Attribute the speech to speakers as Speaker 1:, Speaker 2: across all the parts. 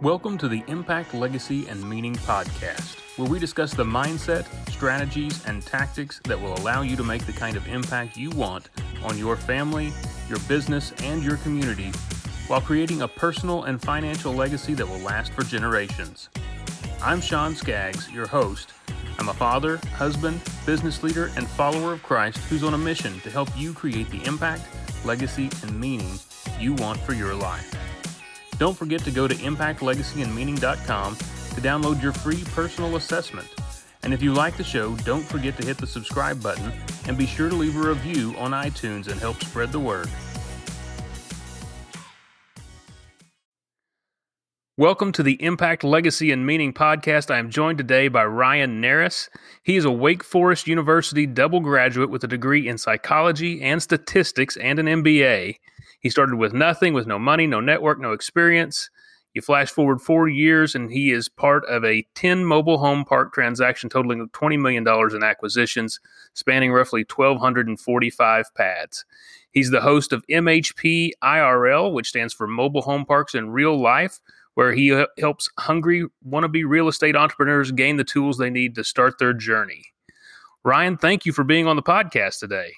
Speaker 1: Welcome to the Impact, Legacy, and Meaning podcast, where we discuss the mindset, strategies, and tactics that will allow you to make the kind of impact you want on your family, your business, and your community while creating a personal and financial legacy that will last for generations. I'm Sean Skaggs, your host. I'm a father, husband, business leader, and follower of Christ who's on a mission to help you create the impact, legacy, and meaning you want for your life. Don't forget to go to impactlegacyandmeaning.com to download your free personal assessment. And if you like the show, don't forget to hit the subscribe button and be sure to leave a review on iTunes and help spread the word. Welcome to the Impact, Legacy, and Meaning podcast. I am joined today by Ryan Narus. He is a Wake Forest University double graduate with a degree in psychology and statistics and an MBA. He started with nothing, with no money, no network, no experience. You flash forward four years, and he is part of a 10 mobile home park transaction totaling $20 million in acquisitions, spanning roughly 1,245 pads. He's the host of MHP IRL, which stands for Mobile Home Parks in Real Life, where he helps hungry, wannabe real estate entrepreneurs gain the tools they need to start their journey. Ryan, thank you for being on the podcast today.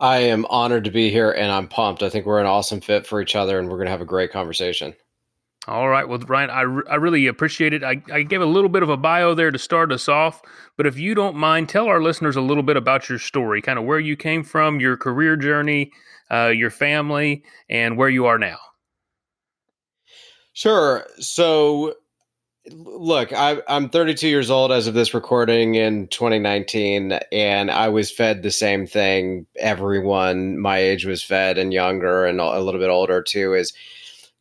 Speaker 2: I am honored to be here and I'm pumped. I think we're an awesome fit for each other and we're going to have a great conversation.
Speaker 1: All right. Well, Ryan, I, re- I really appreciate it. I, I gave a little bit of a bio there to start us off, but if you don't mind, tell our listeners a little bit about your story, kind of where you came from, your career journey, uh, your family, and where you are now.
Speaker 2: Sure. So look, I, am 32 years old as of this recording in 2019, and I was fed the same thing everyone my age was fed, and younger, and a little bit older too. Is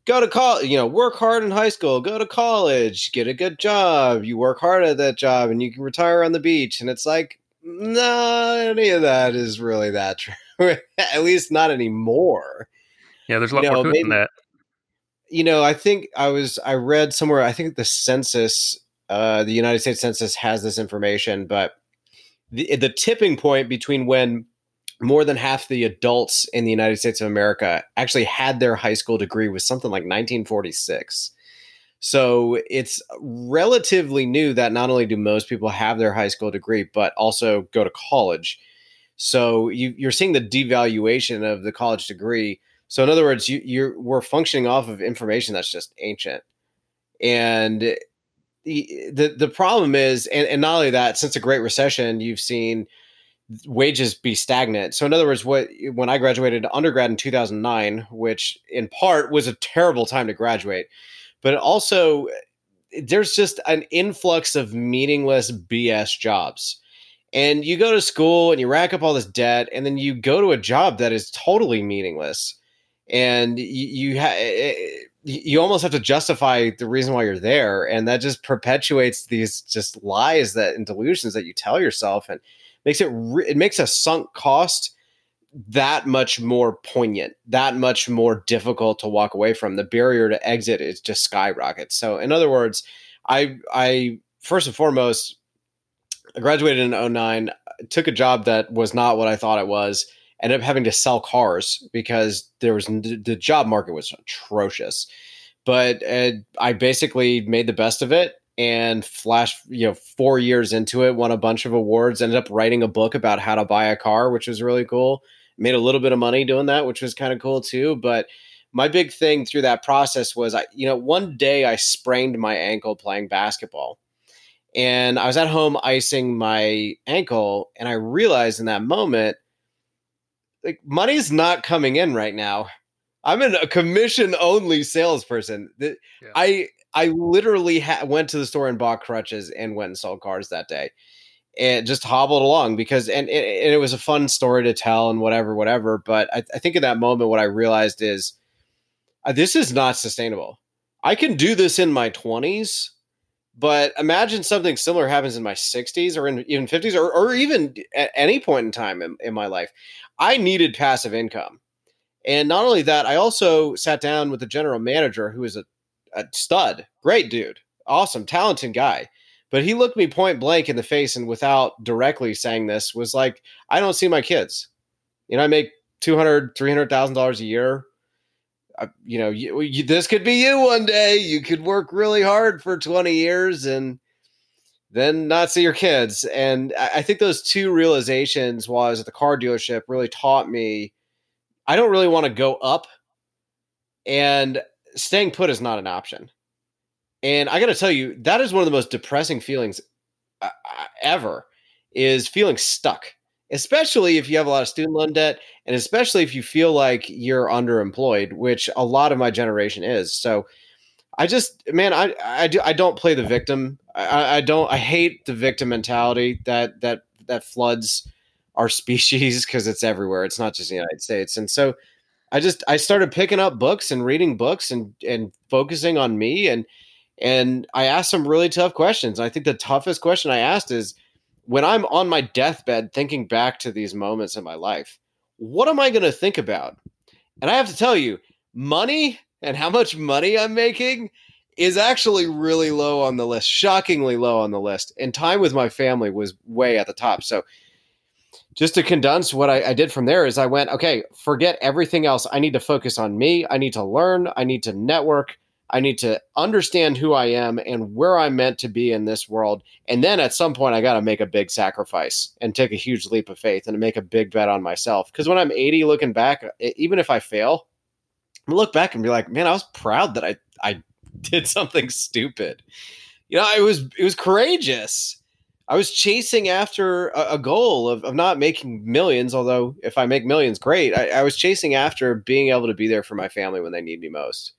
Speaker 2: go to college, you know, work hard in high school, go to college, get a good job. You work hard at that job, and you can retire on the beach. And it's like, no, any of that is really that true. at least not anymore.
Speaker 1: Yeah, there's a lot you know, more to maybe, than that
Speaker 2: you know, I think I was I read somewhere. I think the census, uh, the United States Census has this information, but the the tipping point between when more than half the adults in the United States of America actually had their high school degree was something like 1946. So it's relatively new that not only do most people have their high school degree, but also go to college. So you, you're seeing the devaluation of the college degree so in other words, you you're we're functioning off of information that's just ancient. And the the, problem is, and, and not only that, since the Great Recession, you've seen wages be stagnant. So in other words, what when I graduated undergrad in 2009, which in part was a terrible time to graduate, but also there's just an influx of meaningless BS jobs. And you go to school and you rack up all this debt and then you go to a job that is totally meaningless and you you, ha- eh, eh, you almost have to justify the reason why you're there, and that just perpetuates these just lies that and delusions that you tell yourself, and makes it re- it makes a sunk cost that much more poignant, that much more difficult to walk away from. The barrier to exit is just skyrockets. So, in other words, I I first and foremost I graduated in 09, took a job that was not what I thought it was ended up having to sell cars because there was the job market was atrocious. But uh, I basically made the best of it and flash you know, four years into it, won a bunch of awards, ended up writing a book about how to buy a car, which was really cool. Made a little bit of money doing that, which was kind of cool too. But my big thing through that process was I, you know, one day I sprained my ankle playing basketball. And I was at home icing my ankle, and I realized in that moment like money's not coming in right now. I'm in a commission only salesperson. Yeah. I I literally ha- went to the store and bought crutches and went and sold cars that day, and just hobbled along because and, and it was a fun story to tell and whatever whatever. But I, I think in that moment, what I realized is uh, this is not sustainable. I can do this in my 20s, but imagine something similar happens in my 60s or in even 50s or, or even at any point in time in, in my life. I needed passive income. And not only that, I also sat down with the general manager who is a, a stud, great dude, awesome, talented guy. But he looked me point blank in the face and without directly saying this was like, I don't see my kids. You know, I make 200, $300,000 a year. You know, you, you, this could be you one day. You could work really hard for 20 years and then not see your kids. And I, I think those two realizations was at the car dealership really taught me I don't really want to go up and staying put is not an option. And I got to tell you, that is one of the most depressing feelings uh, uh, ever is feeling stuck, especially if you have a lot of student loan debt and especially if you feel like you're underemployed, which a lot of my generation is. So I just, man, I, I, do, I don't play the victim. I, I don't, I hate the victim mentality that, that, that floods our species because it's everywhere. It's not just the United States. And so I just, I started picking up books and reading books and, and focusing on me and, and I asked some really tough questions. I think the toughest question I asked is when I'm on my deathbed thinking back to these moments in my life, what am I going to think about? And I have to tell you, money and how much money I'm making is actually really low on the list, shockingly low on the list. And time with my family was way at the top. So, just to condense what I, I, did from there is I went, okay, forget everything else. I need to focus on me. I need to learn. I need to network. I need to understand who I am and where I'm meant to be in this world. And then at some point, I got to make a big sacrifice and take a huge leap of faith and make a big bet on myself. Because when I'm 80, looking back, even if I fail, I look back and be like, man, I was proud that I I did something stupid. You know, it was it was courageous. I was chasing after a, a goal of, of not making millions, although if I make millions, great. I, I was chasing after being able to be there for my family when they need me most.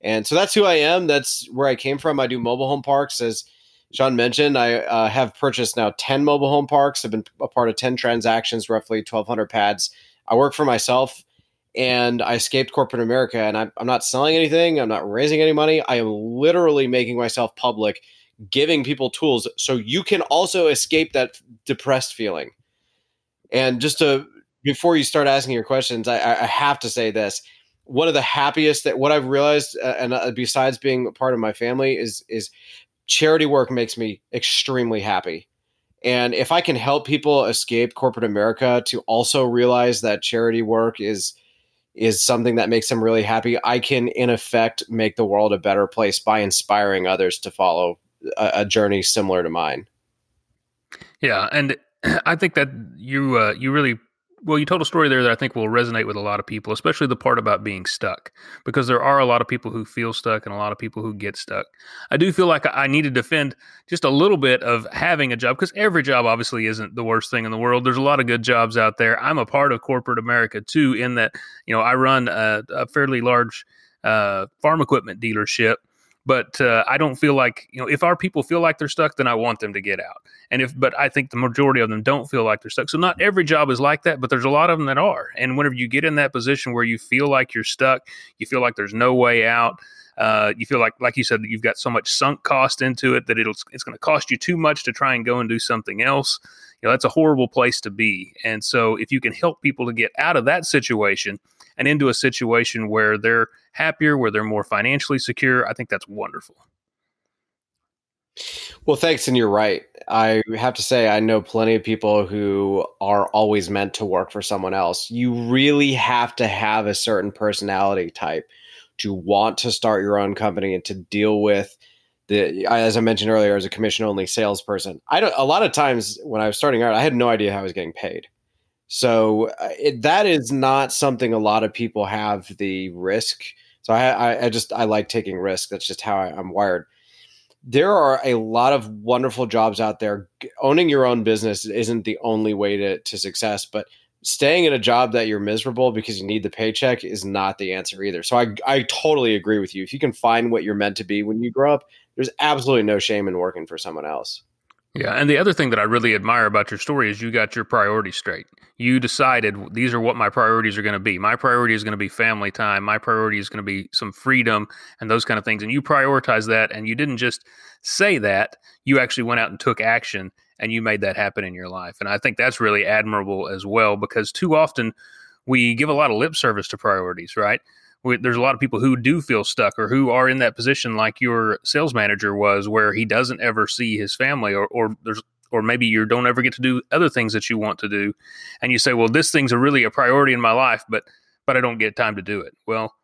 Speaker 2: And so that's who I am. That's where I came from. I do mobile home parks. As Sean mentioned, I uh, have purchased now 10 mobile home parks. I've been a part of 10 transactions, roughly 1,200 pads. I work for myself and I escaped corporate America. And I'm, I'm not selling anything, I'm not raising any money. I am literally making myself public, giving people tools so you can also escape that depressed feeling. And just to, before you start asking your questions, I, I have to say this one of the happiest that what I've realized, uh, and uh, besides being a part of my family, is is charity work makes me extremely happy. And if I can help people escape corporate America to also realize that charity work is is something that makes them really happy, I can in effect make the world a better place by inspiring others to follow a, a journey similar to mine.
Speaker 1: Yeah, and I think that you uh, you really well, you told a story there that I think will resonate with a lot of people, especially the part about being stuck, because there are a lot of people who feel stuck and a lot of people who get stuck. I do feel like I need to defend just a little bit of having a job because every job obviously isn't the worst thing in the world. There's a lot of good jobs out there. I'm a part of corporate America too, in that, you know, I run a, a fairly large uh, farm equipment dealership but uh, I don't feel like you know if our people feel like they're stuck, then I want them to get out. And if but I think the majority of them don't feel like they're stuck. So not every job is like that, but there's a lot of them that are. And whenever you get in that position where you feel like you're stuck, you feel like there's no way out. Uh, you feel like, like you said, that you've got so much sunk cost into it that it'll it's going to cost you too much to try and go and do something else. You know that's a horrible place to be. And so if you can help people to get out of that situation, and into a situation where they're happier, where they're more financially secure, I think that's wonderful.
Speaker 2: Well, thanks. And you're right. I have to say, I know plenty of people who are always meant to work for someone else. You really have to have a certain personality type to want to start your own company and to deal with the, as I mentioned earlier, as a commission only salesperson. I don't, a lot of times when I was starting out, I had no idea how I was getting paid. So uh, it, that is not something a lot of people have the risk. So I, I, I just I like taking risks. That's just how I, I'm wired. There are a lot of wonderful jobs out there. Owning your own business isn't the only way to, to success, but staying in a job that you're miserable because you need the paycheck is not the answer either. So I, I totally agree with you. If you can find what you're meant to be when you grow up, there's absolutely no shame in working for someone else.
Speaker 1: Yeah, and the other thing that I really admire about your story is you got your priorities straight. You decided these are what my priorities are going to be. My priority is going to be family time. My priority is going to be some freedom and those kind of things. And you prioritize that, and you didn't just say that. You actually went out and took action, and you made that happen in your life. And I think that's really admirable as well because too often we give a lot of lip service to priorities, right? There's a lot of people who do feel stuck or who are in that position like your sales manager was where he doesn't ever see his family or, or there's or maybe you don't ever get to do other things that you want to do and you say well this thing's a really a priority in my life but but i don't get time to do it well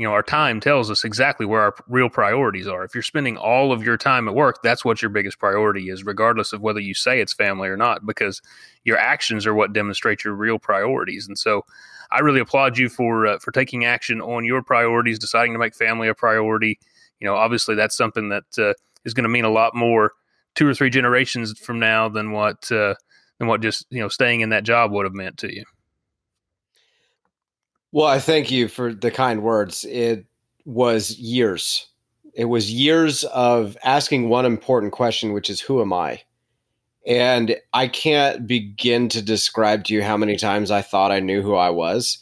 Speaker 1: you know, our time tells us exactly where our real priorities are. If you're spending all of your time at work, that's what your biggest priority is, regardless of whether you say it's family or not, because your actions are what demonstrate your real priorities. And so, I really applaud you for uh, for taking action on your priorities, deciding to make family a priority. You know, obviously that's something that uh, is going to mean a lot more two or three generations from now than what uh, than what just you know staying in that job would have meant to you.
Speaker 2: Well, I thank you for the kind words. It was years. It was years of asking one important question, which is, Who am I? And I can't begin to describe to you how many times I thought I knew who I was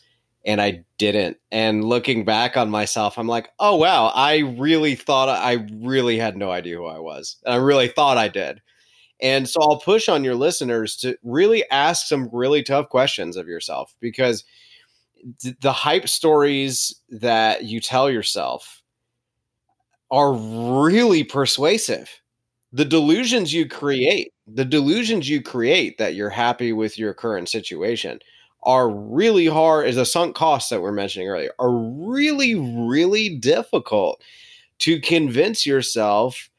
Speaker 2: and I didn't. And looking back on myself, I'm like, oh, wow, I really thought I really had no idea who I was. And I really thought I did. And so I'll push on your listeners to really ask some really tough questions of yourself because the hype stories that you tell yourself are really persuasive. The delusions you create, the delusions you create that you're happy with your current situation are really hard as a sunk cost that we're mentioning earlier are really really difficult to convince yourself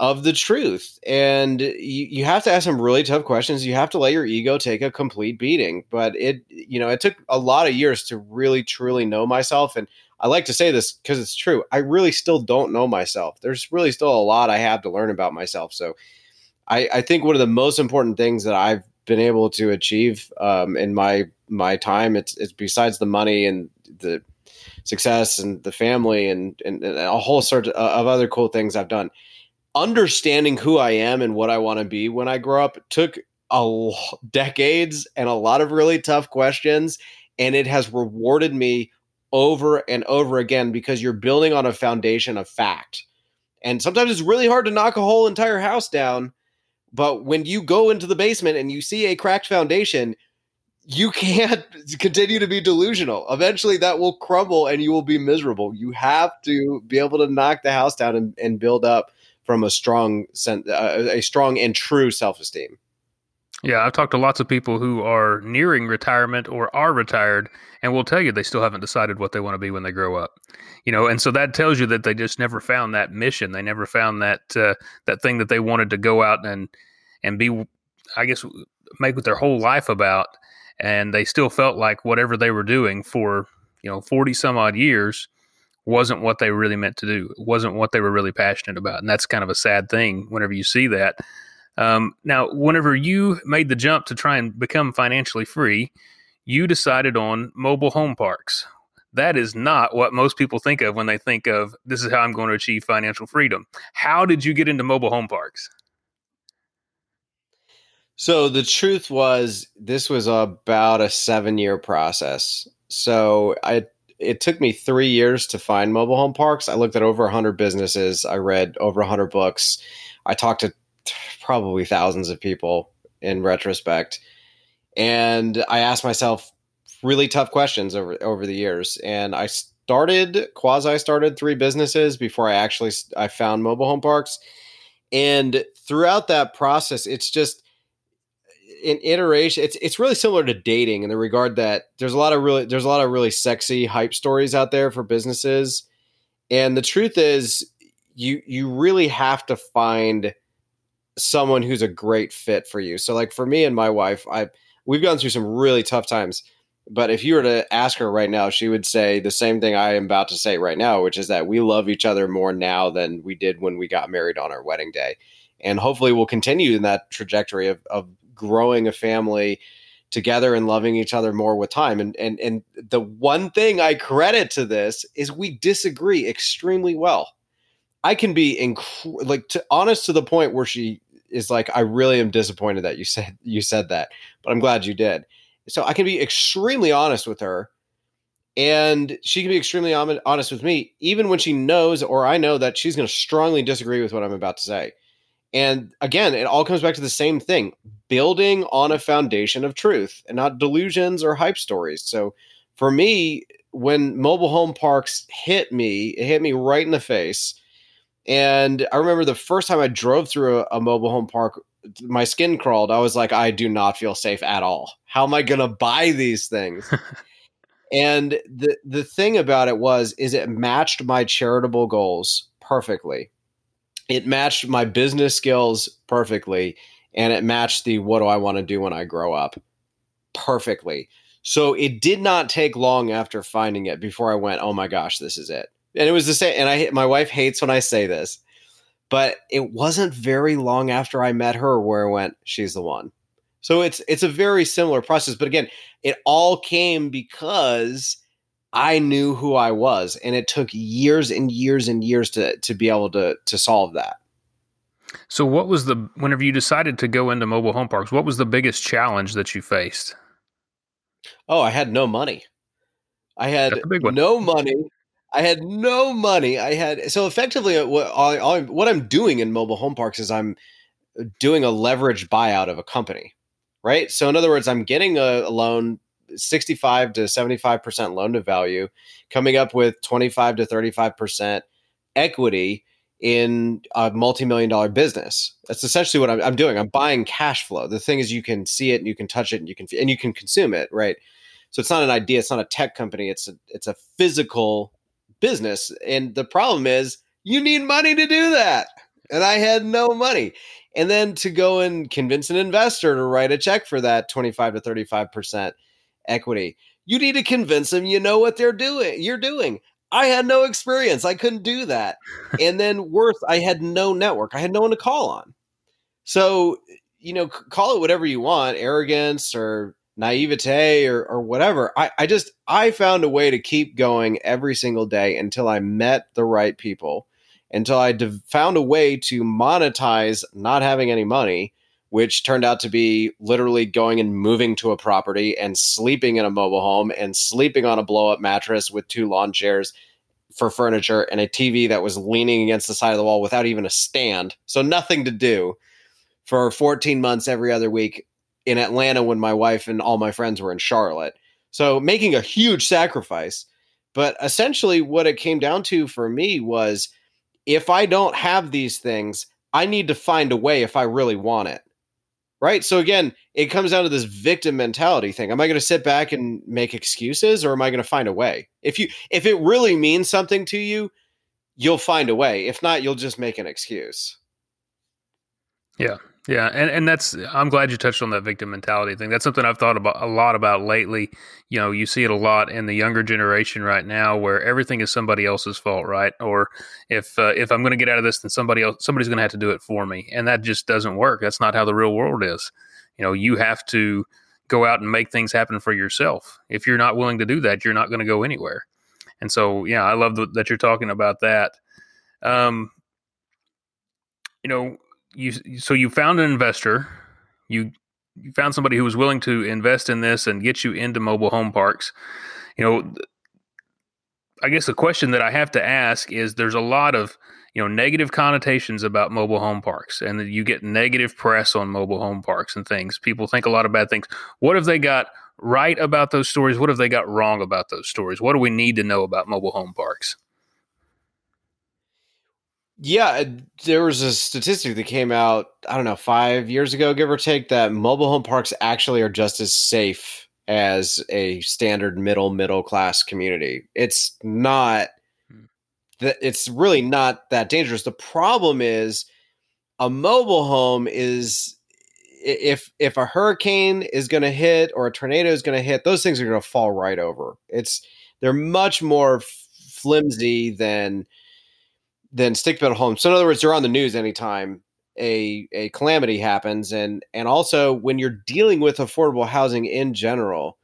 Speaker 2: of the truth. And you, you have to ask some really tough questions. You have to let your ego take a complete beating. But it, you know, it took a lot of years to really truly know myself. And I like to say this because it's true. I really still don't know myself. There's really still a lot I have to learn about myself. So I, I think one of the most important things that I've been able to achieve um, in my my time, it's, it's besides the money and the success and the family and, and, and a whole sort of other cool things I've done understanding who I am and what I want to be when I grow up took a decades and a lot of really tough questions and it has rewarded me over and over again because you're building on a foundation of fact. And sometimes it's really hard to knock a whole entire house down, but when you go into the basement and you see a cracked foundation, you can't continue to be delusional. Eventually, that will crumble and you will be miserable. You have to be able to knock the house down and, and build up from a strong uh, a strong and true self-esteem.
Speaker 1: Yeah, I've talked to lots of people who are nearing retirement or are retired and will tell you they still haven't decided what they want to be when they grow up. You know, and so that tells you that they just never found that mission. They never found that uh, that thing that they wanted to go out and and be I guess make with their whole life about and they still felt like whatever they were doing for, you know, 40 some odd years wasn't what they really meant to do. It wasn't what they were really passionate about. And that's kind of a sad thing whenever you see that. Um, now, whenever you made the jump to try and become financially free, you decided on mobile home parks. That is not what most people think of when they think of this is how I'm going to achieve financial freedom. How did you get into mobile home parks?
Speaker 2: So the truth was, this was about a seven year process. So I it took me three years to find mobile home parks. I looked at over 100 businesses. I read over 100 books. I talked to probably thousands of people in retrospect. And I asked myself really tough questions over, over the years. And I started, quasi started three businesses before I actually I found mobile home parks. And throughout that process, it's just, in iteration it's it's really similar to dating in the regard that there's a lot of really there's a lot of really sexy hype stories out there for businesses and the truth is you you really have to find someone who's a great fit for you so like for me and my wife i we've gone through some really tough times but if you were to ask her right now she would say the same thing i am about to say right now which is that we love each other more now than we did when we got married on our wedding day and hopefully we'll continue in that trajectory of, of growing a family together and loving each other more with time. And and and the one thing I credit to this is we disagree extremely well. I can be inc- like to, honest to the point where she is like, I really am disappointed that you said you said that, but I'm glad you did. So I can be extremely honest with her, and she can be extremely honest with me, even when she knows or I know that she's going to strongly disagree with what I'm about to say. And again, it all comes back to the same thing building on a foundation of truth and not delusions or hype stories. So for me, when mobile home parks hit me, it hit me right in the face. And I remember the first time I drove through a, a mobile home park, my skin crawled. I was like, I do not feel safe at all. How am I going to buy these things? And the the thing about it was is it matched my charitable goals perfectly. It matched my business skills perfectly and it matched the what do I want to do when I grow up perfectly. So it did not take long after finding it before I went, "Oh my gosh, this is it." And it was the same and I my wife hates when I say this, but it wasn't very long after I met her where I went, "She's the one." So it's it's a very similar process, but again, it all came because I knew who I was, and it took years and years and years to to be able to to solve that.
Speaker 1: So, what was the whenever you decided to go into mobile home parks? What was the biggest challenge that you faced?
Speaker 2: Oh, I had no money. I had no money. I had no money. I had so effectively uh, what I, what I'm doing in mobile home parks is I'm doing a leverage buyout of a company right? So in other words, I'm getting a, a loan 65 to 75% loan to value, coming up with 25 to 35% equity in a multi-million dollar business. That's essentially what I'm, I'm, doing. I'm buying cash flow. The thing is you can see it and you can touch it and you can and you can consume it, right? So it's not an idea, it's not a tech company, it's a it's a physical business. And the problem is you need money to do that. And I had no money. And then to go and convince an investor to write a check for that 25 to 35% equity you need to convince them you know what they're doing you're doing. I had no experience. I couldn't do that. And then worse i had no network. I had no one to call on. So you know call it whatever you want arrogance or naivete or, or whatever I, I just i found a way to keep going every single day until i met the right people until I found a way to monetize not having any money, which turned out to be literally going and moving to a property and sleeping in a mobile home and sleeping on a blow up mattress with two lawn chairs for furniture and a TV that was leaning against the side of the wall without even a stand. So nothing to do for 14 months every other week in Atlanta when my wife and all my friends were in Charlotte. So making a huge sacrifice. But essentially, what it came down to for me was if I don't have these things, I need to find a way if I really want it. Right. So again, it comes down to this victim mentality thing. Am I going to sit back and make excuses or am I going to find a way? If you if it really means something to you, you'll find a way. If not, you'll just make an excuse.
Speaker 1: Yeah. Yeah, and, and that's I'm glad you touched on that victim mentality thing. That's something I've thought about a lot about lately. You know, you see it a lot in the younger generation right now, where everything is somebody else's fault, right? Or if uh, if I'm going to get out of this, then somebody else somebody's going to have to do it for me, and that just doesn't work. That's not how the real world is. You know, you have to go out and make things happen for yourself. If you're not willing to do that, you're not going to go anywhere. And so, yeah, I love that you're talking about that. Um, you know you so you found an investor, you you found somebody who was willing to invest in this and get you into mobile home parks. You know, I guess the question that I have to ask is there's a lot of you know negative connotations about mobile home parks and you get negative press on mobile home parks and things. People think a lot of bad things. What have they got right about those stories? What have they got wrong about those stories? What do we need to know about mobile home parks
Speaker 2: yeah, there was a statistic that came out, I don't know, five years ago, give or take, that mobile home parks actually are just as safe as a standard middle middle class community. It's not hmm. that it's really not that dangerous. The problem is a mobile home is if if a hurricane is going to hit or a tornado is going to hit, those things are going to fall right over. It's they're much more flimsy than than stick built homes. So in other words, they're on the news anytime a a calamity happens, and and also when you're dealing with affordable housing in general,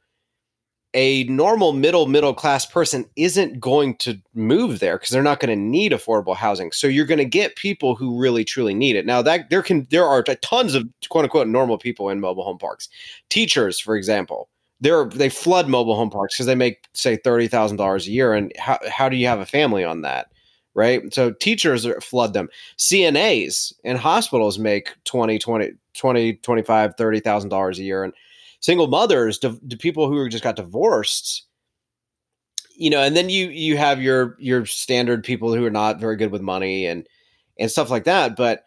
Speaker 2: a normal middle middle class person isn't going to move there because they're not going to need affordable housing. So you're going to get people who really truly need it. Now that there can there are tons of quote unquote normal people in mobile home parks. Teachers, for example, they're they flood mobile home parks because they make say thirty thousand dollars a year, and how how do you have a family on that? Right? So teachers flood them. CNAs and hospitals make 20, 20, 20 25, $30,000 a year. And single mothers, to, to people who just got divorced, you know, and then you, you have your, your standard people who are not very good with money and, and stuff like that. But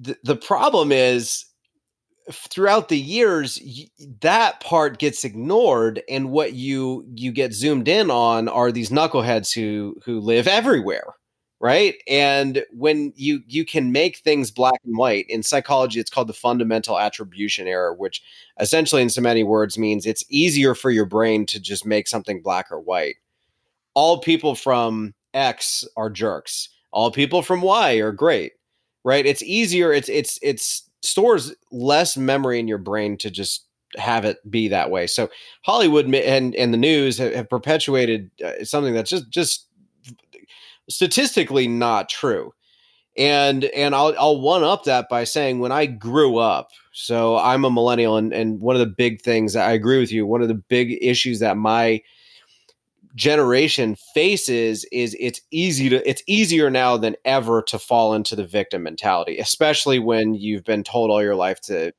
Speaker 2: the, the problem is throughout the years that part gets ignored and what you you get zoomed in on are these knuckleheads who who live everywhere right? And when you you can make things black and white in psychology it's called the fundamental attribution error which essentially in so many words means it's easier for your brain to just make something black or white. All people from x are jerks. All people from y are great right? It's easier it's it's it's stores less memory in your brain to just have it be that way. So Hollywood and and the news have, have perpetuated uh, something that's just just statistically not true. And and I'll I'll one up that by saying when I grew up, so I'm a millennial, and and one of the big things I agree with you. One of the big issues that my generation faces is it's easy to it's easier now than ever to fall into the victim mentality especially when you've been told all your life to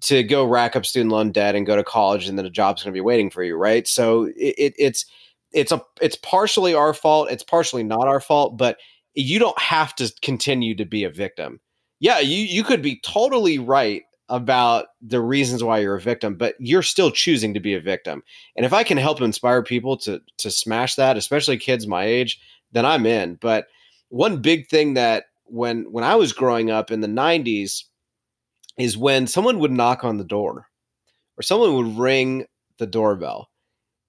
Speaker 2: to go rack up student loan debt and go to college and then a job's going to be waiting for you right? So it, it, it's it's a it's partially our fault it's partially not our fault but you don't have to continue to be a victim. Yeah you you could be totally right about the reasons why you're a victim, but you're still choosing to be a victim. And if I can help inspire people to to smash that, especially kids my age, then I'm in. But one big thing that when when I was growing up in the 90s is when someone would knock on the door or someone would ring the doorbell.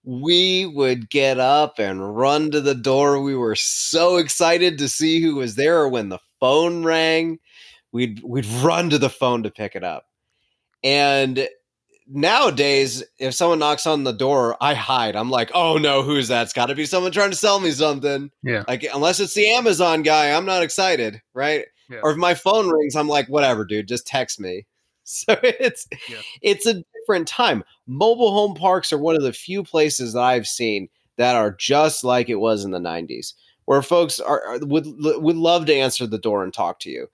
Speaker 2: We would get up and run to the door. We were so excited to see who was there when the phone rang we'd we'd run to the phone to pick it up. And nowadays, if someone knocks on the door, I hide. I'm like, oh no, who's that? It's got to be someone trying to sell me something.
Speaker 1: Yeah.
Speaker 2: Like unless it's the Amazon guy, I'm not excited, right? Yeah. Or if my phone rings, I'm like, whatever, dude, just text me. So it's yeah. it's a different time. Mobile home parks are one of the few places that I've seen that are just like it was in the 90s, where folks are, are would would love to answer the door and talk to you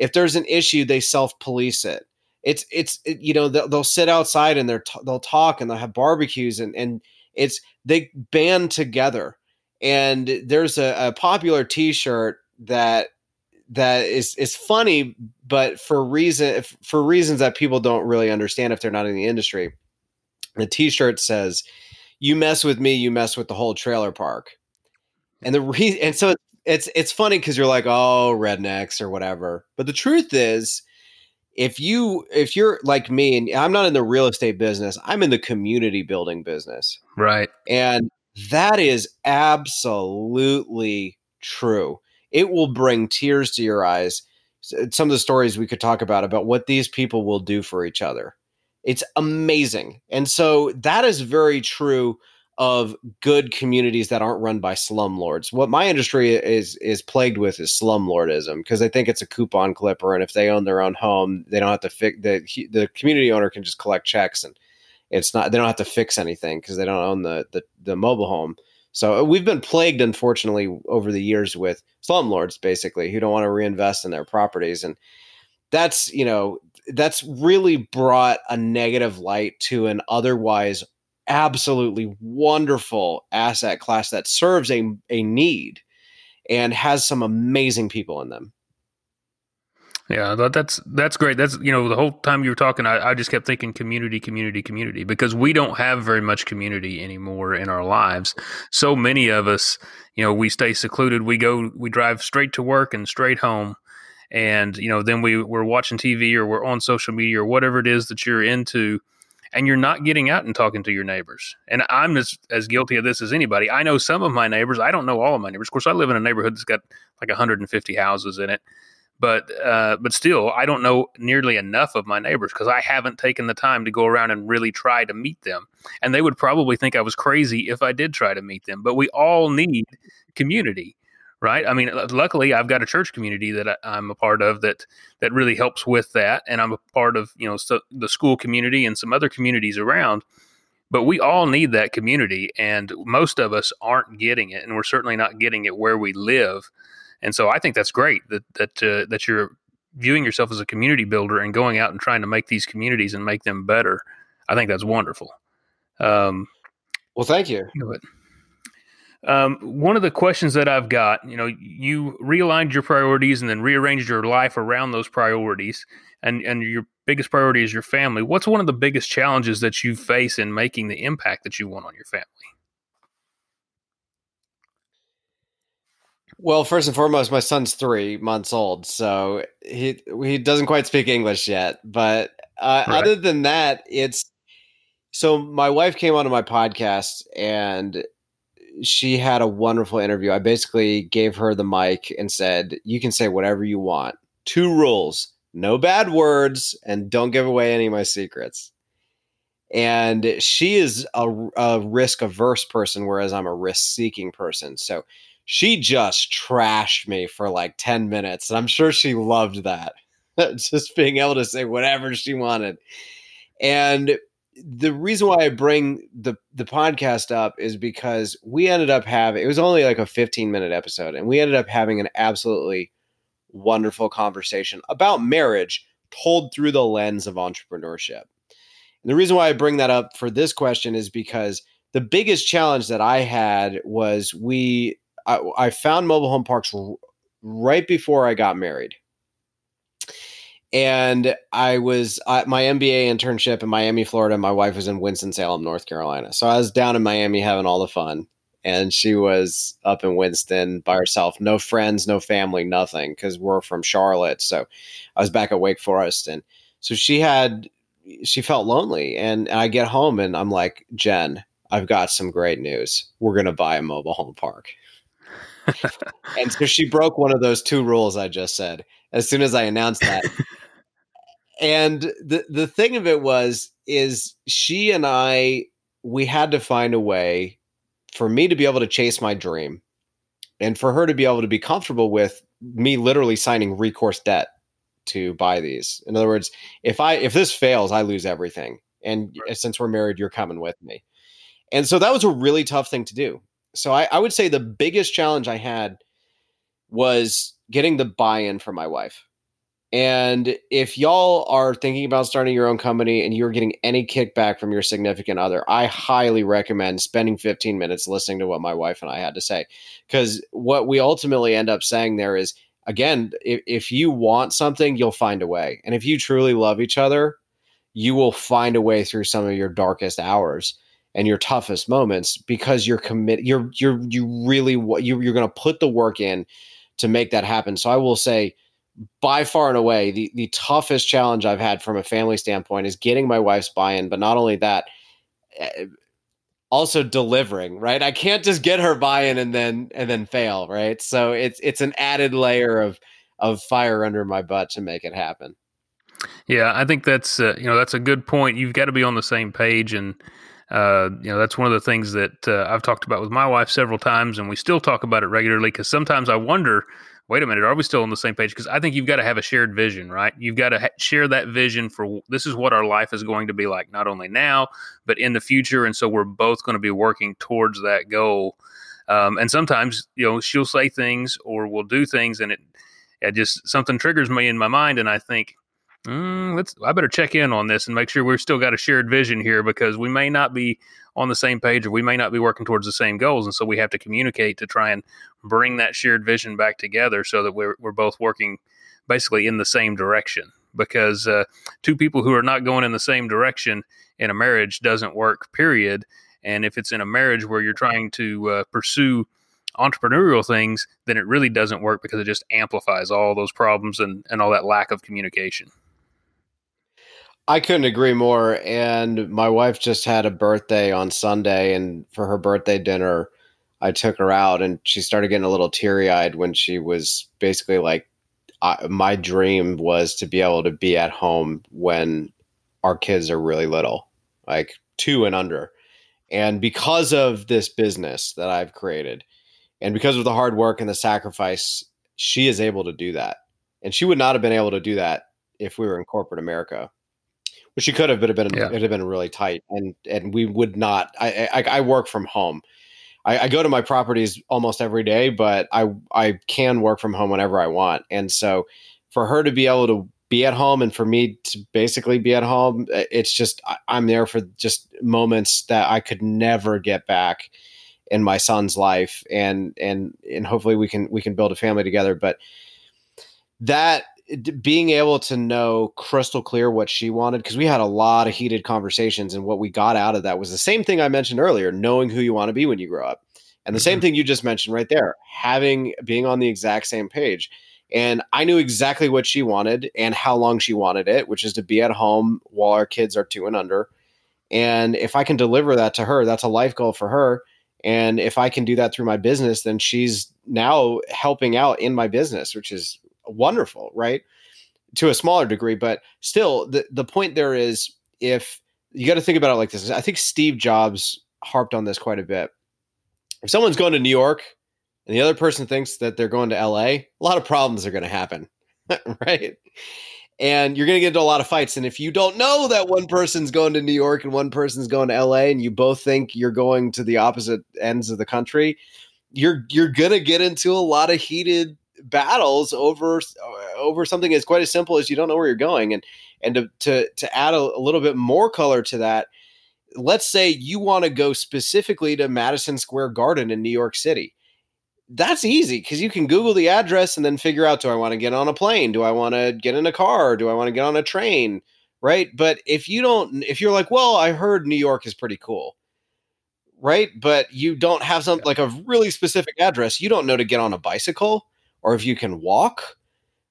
Speaker 2: if there's an issue, they self police it. It's it's it, you know they'll, they'll, sit outside and they're t- they'll talk and they'll have barbecues and and it's they band together. And there's a, a popular T-shirt that that is is funny, but for reason for reasons that people don't really understand if they're not in the industry. The T-shirt says, "You mess with me, you mess with the whole trailer park." And the reason, and so it's it's it's funny because you're like, oh, rednecks or whatever. But the truth is, if you if you're like me, and I'm not in the real estate business, I'm in the community building business.
Speaker 1: Right.
Speaker 2: And that is absolutely true. It will bring tears to your eyes. Some of the stories we could talk about about what these people will do for each other. It's amazing. And so that is very true of good communities that aren't run by slumlords. What my industry is is plagued with is slumlordism because they think it's a coupon clipper, and if they own their own home, they don't have to fix the the community owner can just collect checks, and it's not they don't have to fix anything because they don't own the, the the mobile home. So uh, we've been plagued, unfortunately, over the years with slumlords, basically, who don't want to reinvest in their properties, and that's you know that's really brought a negative light to an otherwise absolutely wonderful asset class that serves a, a need and has some amazing people in them.
Speaker 1: Yeah, that's that's great. That's you know the whole time you were talking, I, I, just kept thinking community, community, community because we don't have very much community anymore in our lives. So many of us, you know, we stay secluded. We go, we drive straight to work and straight home, and you know, then we we're watching TV or we're on social media or whatever it is that you're into and you're not getting out and talking to your neighbors. And I'm as, as guilty of this as anybody. I know some of my neighbors. I don't know all of my neighbors. Of course, I live in a neighborhood that's got like 150 houses in it. But uh, but still, I don't know nearly enough of my neighbors because I haven't taken the time to go around and really try to meet them. And they would probably think I was crazy if I did try to meet them. But we all need community right? I mean, luckily I've got a church community that I'm a part of that that really helps with that, and I'm a part of you know so the school community and some other communities around. But we all need that community, and most of us aren't getting it, and we're certainly not getting it where we live. And so I think that's great that that uh, that you're viewing yourself as a community builder and going out and trying to make these communities and make them better. I think that's wonderful. Um,
Speaker 2: well, thank you.
Speaker 1: Um, one of the questions that I've got, you know, you realigned your priorities and then rearranged your life around those priorities, and and your biggest priority is your family. What's one of the biggest challenges that you face in making the impact that you want on your family?
Speaker 2: Well, first and foremost, my son's three months old, so he he doesn't quite speak English yet. But uh, right. other than that, it's so my wife came onto my podcast and she had a wonderful interview. I basically gave her the mic and said, "You can say whatever you want. Two rules: no bad words, and don't give away any of my secrets." And she is a, a risk averse person, whereas I'm a risk seeking person. So she just trashed me for like 10 minutes. And I'm sure she loved that. just being able to say whatever she wanted. And the reason why I bring the the podcast up is because we ended up having it was only like a 15 minute episode and we ended up having an absolutely wonderful conversation about marriage told through the lens of entrepreneurship. And the reason why I bring that up for this question is because the biggest challenge that I had was we I, I found mobile home parks r- right before I got married. And I was at my MBA internship in Miami, Florida. My wife was in Winston-Salem, North Carolina. So I was down in Miami having all the fun. And she was up in Winston by herself, no friends, no family, nothing, because we're from Charlotte. So I was back at Wake Forest. And so she had, she felt lonely. And, and I get home and I'm like, Jen, I've got some great news. We're going to buy a mobile home park and so she broke one of those two rules I just said as soon as I announced that. And the the thing of it was is she and I we had to find a way for me to be able to chase my dream and for her to be able to be comfortable with me literally signing recourse debt to buy these. In other words, if I if this fails, I lose everything. And right. since we're married, you're coming with me. And so that was a really tough thing to do so I, I would say the biggest challenge I had was getting the buy-in from my wife. And if y'all are thinking about starting your own company and you're getting any kickback from your significant other, I highly recommend spending 15 minutes listening to what my wife and I had to say. Because what we ultimately end up saying there is again, if, if you want something, you'll find a way. And if you truly love each other, you will find a way through some of your darkest hours and your toughest moments because you're committed you're you're you really you, you're going to put the work in to make that happen so i will say by far and away the the toughest challenge i've had from a family standpoint is getting my wife's buy-in but not only that eh, also delivering right? I can't just get her buy-in and then and then fail right? So it's it's an added layer of of fire under my butt to make it happen.
Speaker 1: Yeah i think that's uh, you know that's a good point. You've got to be on the same page and uh, you know, that's one of the things that uh, I've talked about with my wife several times, and we still talk about it regularly because sometimes I wonder, wait a minute, are we still on the same page? Because I think you've got to have a shared vision, right? You've got to ha- share that vision for this is what our life is going to be like, not only now, but in the future. And so we're both going to be working towards that goal. Um, and sometimes, you know, she'll say things or we'll do things, and it, it just something triggers me in my mind, and I think, mm, let's I better check in on this and make sure we've still got a shared vision here because we may not be on the same page or we may not be working towards the same goals. And so we have to communicate to try and bring that shared vision back together so that we're we're both working basically in the same direction. Because uh, two people who are not going in the same direction in a marriage doesn't work period. And if it's in a marriage where you're trying to uh, pursue entrepreneurial things, then it really doesn't work because it just amplifies all those problems and, and all that lack of communication.
Speaker 2: I couldn't agree more. And my wife just had a birthday on Sunday, and for her birthday dinner, I took her out, and she started getting a little teary eyed when she was basically like, "My dream was to be able to be at home when our kids are really little, like two and under." And because of this business that I've created, and because of the hard work and the sacrifice, she is able to do that. And she would not have been able to do that if we were in corporate America but she could have, but it been yeah. it'd have been really tight, and and we would not. I I, I work from home. I, I, go to my properties almost every day, but I I can work from home whenever I want, and so for her to be able to be at home and for me to basically be at home, it's just I'm there for just moments that I could never get back. in my son's life and and and hopefully we can we can build a family together but that being able to know crystal clear what she wanted because we had a lot of heated conversations and what we got out of that was the same thing i mentioned earlier knowing who you want to be when you grow up and the mm-hmm. same thing you just mentioned right there having being on the exact same page and i knew exactly what she wanted and how long she wanted it which is to be at home while our kids are two and under and if i can deliver that to her that's a life goal for her and if i can do that through my business then she's now helping out in my business which is wonderful, right? To a smaller degree, but still, the the point there is if you got to think about it like this. I think Steve Jobs harped on this quite a bit. If someone's going to New York and the other person thinks that they're going to LA, a lot of problems are going to happen, right? And you're going to get into a lot of fights. And if you don't know that one person's going to New York and one person's going to LA, and you both think you're going to the opposite ends of the country, you're you're going to get into a lot of heated battles over over something as quite as simple as you don't know where you're going and and to to, to add a, a little bit more color to that let's say you want to go specifically to Madison Square Garden in New York City that's easy because you can Google the address and then figure out do I want to get on a plane? Do I want to get in a car? Do I want to get on a train? Right. But if you don't, if you're like, well, I heard New York is pretty cool, right? But you don't have some like a really specific address, you don't know to get on a bicycle or if you can walk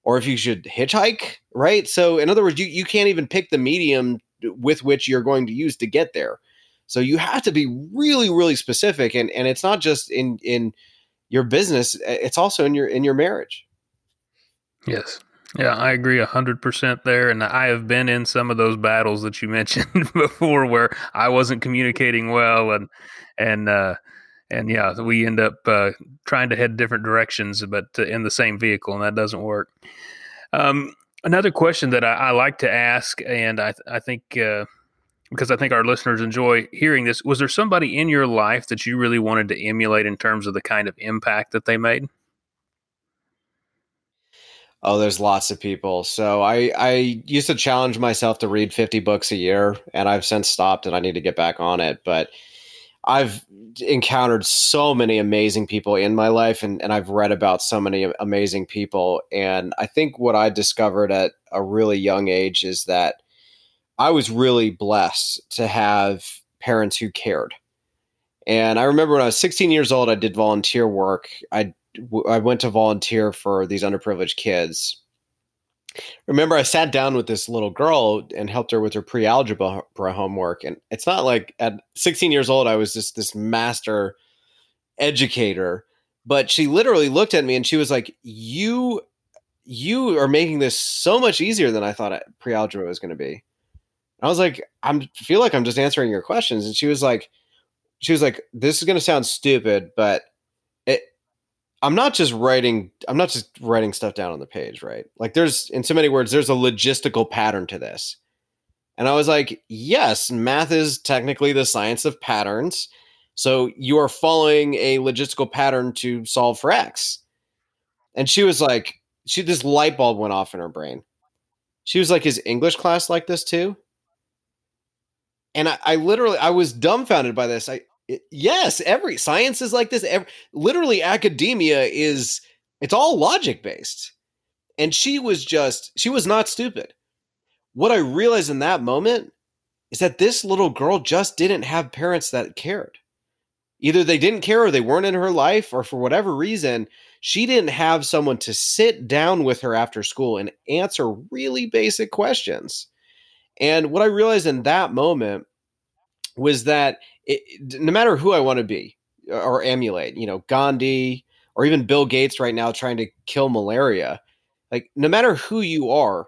Speaker 2: or if you should hitchhike, right? So in other words, you, you can't even pick the medium with which you're going to use to get there. So you have to be really, really specific. And and it's not just in in your business, it's also in your in your marriage.
Speaker 1: Yes. Yeah, I agree hundred percent there, and I have been in some of those battles that you mentioned before, where I wasn't communicating well, and and uh, and yeah, we end up uh, trying to head different directions, but uh, in the same vehicle, and that doesn't work. Um, another question that I, I, like to ask, and I, I think uh, because I think our listeners enjoy hearing this, was there somebody in your life that you really wanted to emulate in terms of the kind of impact that they made?
Speaker 2: Oh, there's lots of people. So I I used to challenge myself to read 50 books a year, and I've since stopped, and I need to get back on it, but I've encountered so many amazing people in my life and, and I've read about so many amazing people. And I think what I discovered at a really young age is that I was really blessed to have parents who cared. And I remember when I was 16 years old, I did volunteer work. I, I went to volunteer for these underprivileged kids remember I sat down with this little girl and helped her with her pre-algebra homework. And it's not like at 16 years old, I was just this master educator, but she literally looked at me and she was like, you, you are making this so much easier than I thought pre-algebra was going to be. I was like, I'm feel like I'm just answering your questions. And she was like, she was like, this is going to sound stupid, but I'm not just writing I'm not just writing stuff down on the page, right? Like there's in so many words there's a logistical pattern to this. And I was like, yes, math is technically the science of patterns. So you are following a logistical pattern to solve for x. And she was like, she this light bulb went off in her brain. She was like, is English class like this too? And I, I literally I was dumbfounded by this. I yes, every science is like this. Every, literally, academia is it's all logic based. And she was just she was not stupid. What I realized in that moment is that this little girl just didn't have parents that cared. Either they didn't care or they weren't in her life, or for whatever reason, she didn't have someone to sit down with her after school and answer really basic questions. And what I realized in that moment was that it, no matter who I want to be or emulate, you know, Gandhi or even Bill Gates right now trying to kill malaria, like no matter who you are,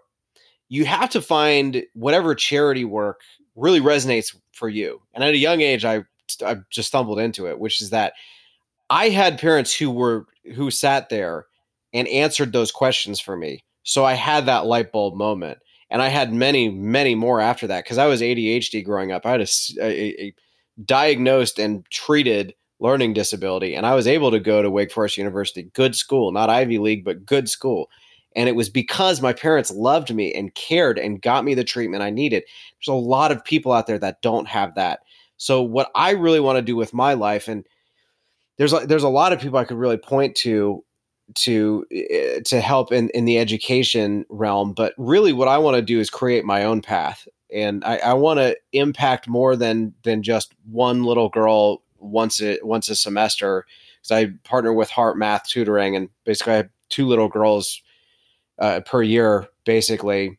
Speaker 2: you have to find whatever charity work really resonates for you. And at a young age, I I just stumbled into it, which is that I had parents who were who sat there and answered those questions for me. So I had that light bulb moment, and I had many, many more after that because I was ADHD growing up. I had a, a, a diagnosed and treated learning disability. And I was able to go to Wake Forest University, good school, not Ivy League, but good school. And it was because my parents loved me and cared and got me the treatment I needed. There's a lot of people out there that don't have that. So, what I really want to do with my life, and there's a, there's a lot of people I could really point to to eh, to help in in the education realm but really what i want to do is create my own path and i, I want to impact more than than just one little girl once a once a semester because i partner with heart math tutoring and basically i have two little girls uh, per year basically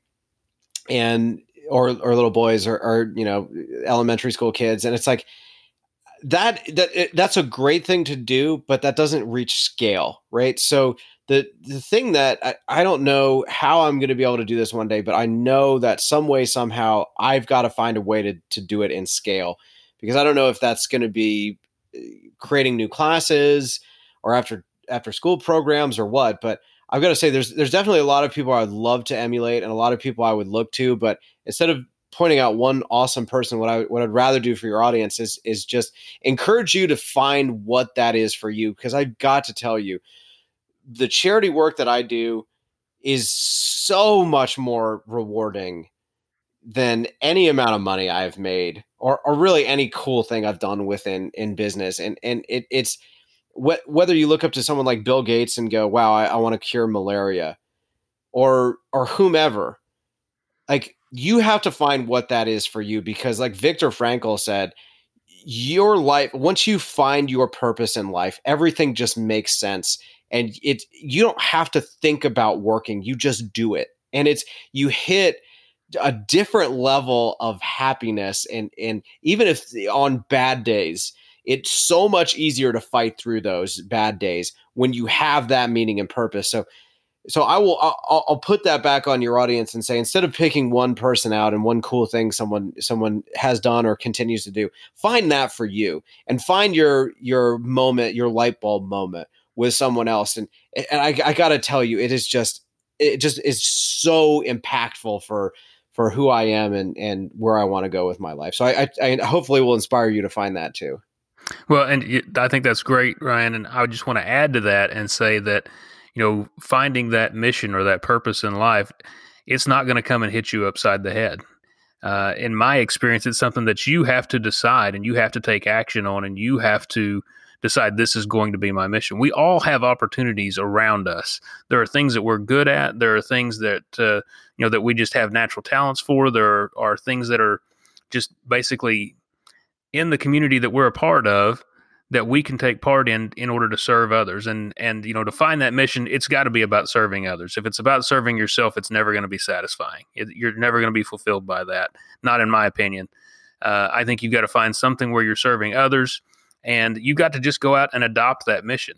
Speaker 2: and or or little boys or, or you know elementary school kids and it's like that that it, that's a great thing to do, but that doesn't reach scale, right? So the the thing that I, I don't know how I'm going to be able to do this one day, but I know that some way somehow I've got to find a way to to do it in scale. Because I don't know if that's going to be uh, creating new classes or after after school programs or what, but I've got to say there's there's definitely a lot of people I'd love to emulate and a lot of people I would look to, but instead of pointing out one awesome person what i what i'd rather do for your audience is is just encourage you to find what that is for you because i've got to tell you the charity work that i do is so much more rewarding than any amount of money i've made or, or really any cool thing i've done within in business. And and it, it's wh- whether you look up to someone like bill gates and go wow i, I want to cure malaria or or whomever like you have to find what that is for you because like Viktor Frankl said your life once you find your purpose in life everything just makes sense and it you don't have to think about working you just do it. And it's you hit a different level of happiness and and even if on bad days it's so much easier to fight through those bad days when you have that meaning and purpose. So so I will I'll, I'll, put that back on your audience and say instead of picking one person out and one cool thing someone someone has done or continues to do, find that for you and find your your moment, your light bulb moment with someone else. And and I, I got to tell you, it is just it just is so impactful for for who I am and and where I want to go with my life. So I, I, I hopefully will inspire you to find that too.
Speaker 1: Well, and I think that's great, Ryan. And I just want to add to that and say that you know, finding that mission or that purpose in life, it's not going to come and hit you upside the head. Uh, in my experience, it's something that you have to decide and you have to take action on, and you have to decide this is going to be my mission. We all have opportunities around us. There are things that we're good at. There are things that uh, you know that we just have natural talents for. There are things that are just basically in the community that we're a part of that we can take part in in order to serve others and and you know to find that mission it's got to be about serving others if it's about serving yourself it's never going to be satisfying it, you're never going to be fulfilled by that not in my opinion uh, i think you've got to find something where you're serving others and you've got to just go out and adopt that mission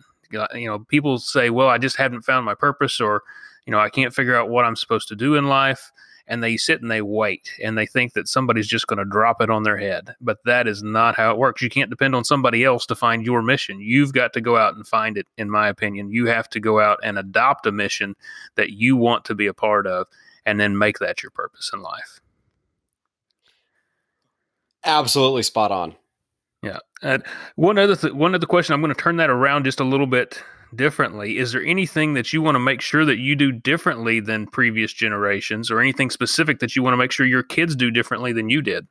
Speaker 1: you know people say well i just haven't found my purpose or you know i can't figure out what i'm supposed to do in life and they sit and they wait and they think that somebody's just going to drop it on their head. But that is not how it works. You can't depend on somebody else to find your mission. You've got to go out and find it, in my opinion. You have to go out and adopt a mission that you want to be a part of and then make that your purpose in life.
Speaker 2: Absolutely spot on.
Speaker 1: Yeah. One other th- one other question, I'm going to turn that around just a little bit differently. Is there anything that you want to make sure that you do differently than previous generations, or anything specific that you want to make sure your kids do differently than you did?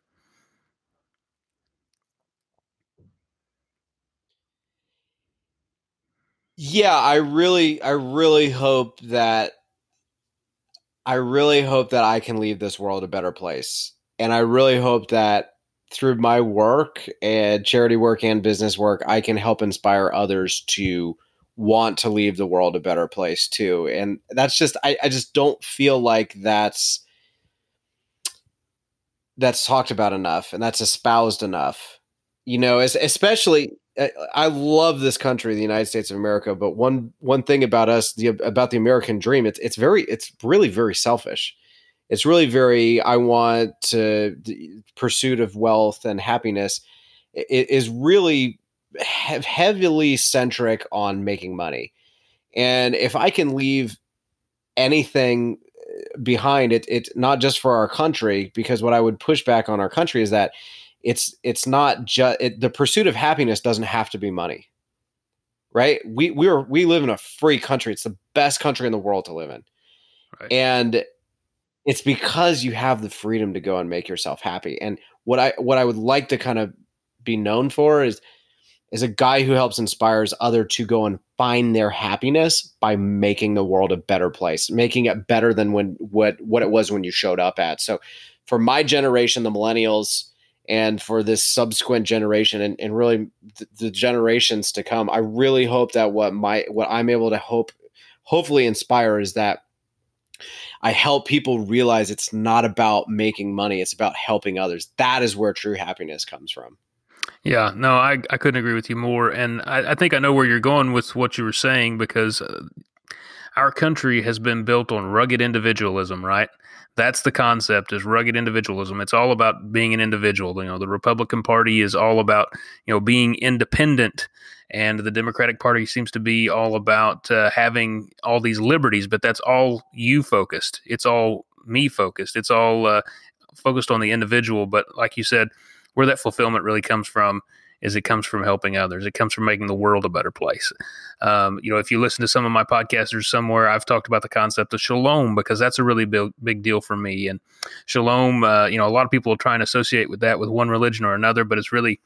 Speaker 2: Yeah, I really, I really hope that I really hope that I can leave this world a better place. And I really hope that through my work and charity work and business work, I can help inspire others to want to leave the world a better place too. And that's just I, I just don't feel like that's that's talked about enough and that's espoused enough. You know, as, especially I love this country, the United States of America, but one one thing about us, the about the American dream, it's it's very it's really very selfish. It's really very I want to the pursuit of wealth and happiness it is really heavily centric on making money. And if I can leave anything uh, behind it, it's not just for our country, because what I would push back on our country is that it's it's not just it, the pursuit of happiness doesn't have to be money, right? We we are we live in a free country. It's the best country in the world to live in, right. and it's because you have the freedom to go and make yourself happy. And what I what I would like to kind of be known for is is a guy who helps inspires other to go and find their happiness by making the world a better place, making it better than when what what it was when you showed up at. So for my generation, the millennials, and for this subsequent generation and, and really th- the generations to come, I really hope that what my what I'm able to hope hopefully inspire is that I help people realize it's not about making money, it's about helping others. That is where true happiness comes from.
Speaker 1: Yeah, no, I, I couldn't agree with you more. And I, I think I know where you're going with what you were saying because uh, our country has been built on rugged individualism, right? That's the concept is rugged individualism. It's all about being an individual. You know, the Republican Party is all about, you know, being independent and the Democratic Party seems to be all about uh, having all these liberties, but that's all you focused. It's all me focused. It's all uh, focused on the individual. But like you said, where that fulfillment really comes from is it comes from helping others. It comes from making the world a better place. Um, you know, if you listen to some of my podcasters somewhere, I've talked about the concept of shalom because that's a really big big deal for me. And shalom, uh, you know, a lot of people try and associate with that with one religion or another, but it's really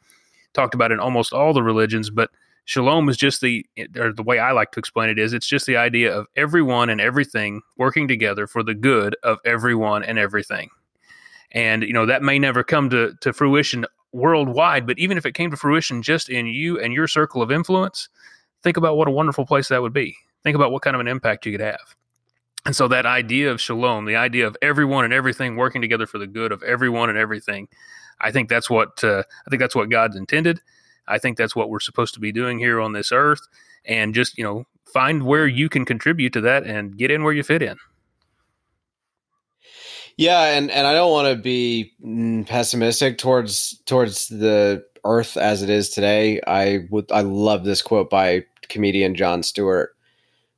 Speaker 1: talked about in almost all the religions. But shalom is just the or the way I like to explain it is it's just the idea of everyone and everything working together for the good of everyone and everything. And you know that may never come to, to fruition worldwide but even if it came to fruition just in you and your circle of influence think about what a wonderful place that would be. Think about what kind of an impact you could have. And so that idea of shalom the idea of everyone and everything working together for the good of everyone and everything i think that's what uh, i think that's what god's intended i think that's what we're supposed to be doing here on this earth and just you know find where you can contribute to that and get in where you fit in
Speaker 2: yeah, and and I don't want to be mm, pessimistic towards towards the Earth as it is today. I would I love this quote by comedian Jon Stewart,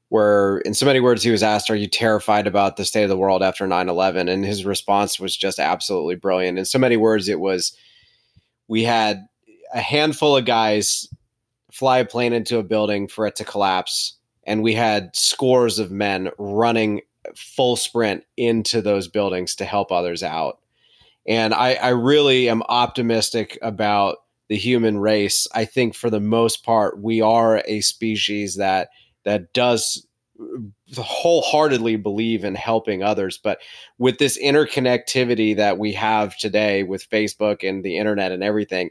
Speaker 2: where in so many words he was asked, "Are you terrified about the state of the world after 9/11?" And his response was just absolutely brilliant. In so many words, it was, "We had a handful of guys fly a plane into a building for it to collapse." And we had scores of men running full sprint into those buildings to help others out. And I, I really am optimistic about the human race. I think for the most part, we are a species that that does wholeheartedly believe in helping others. But with this interconnectivity that we have today with Facebook and the internet and everything,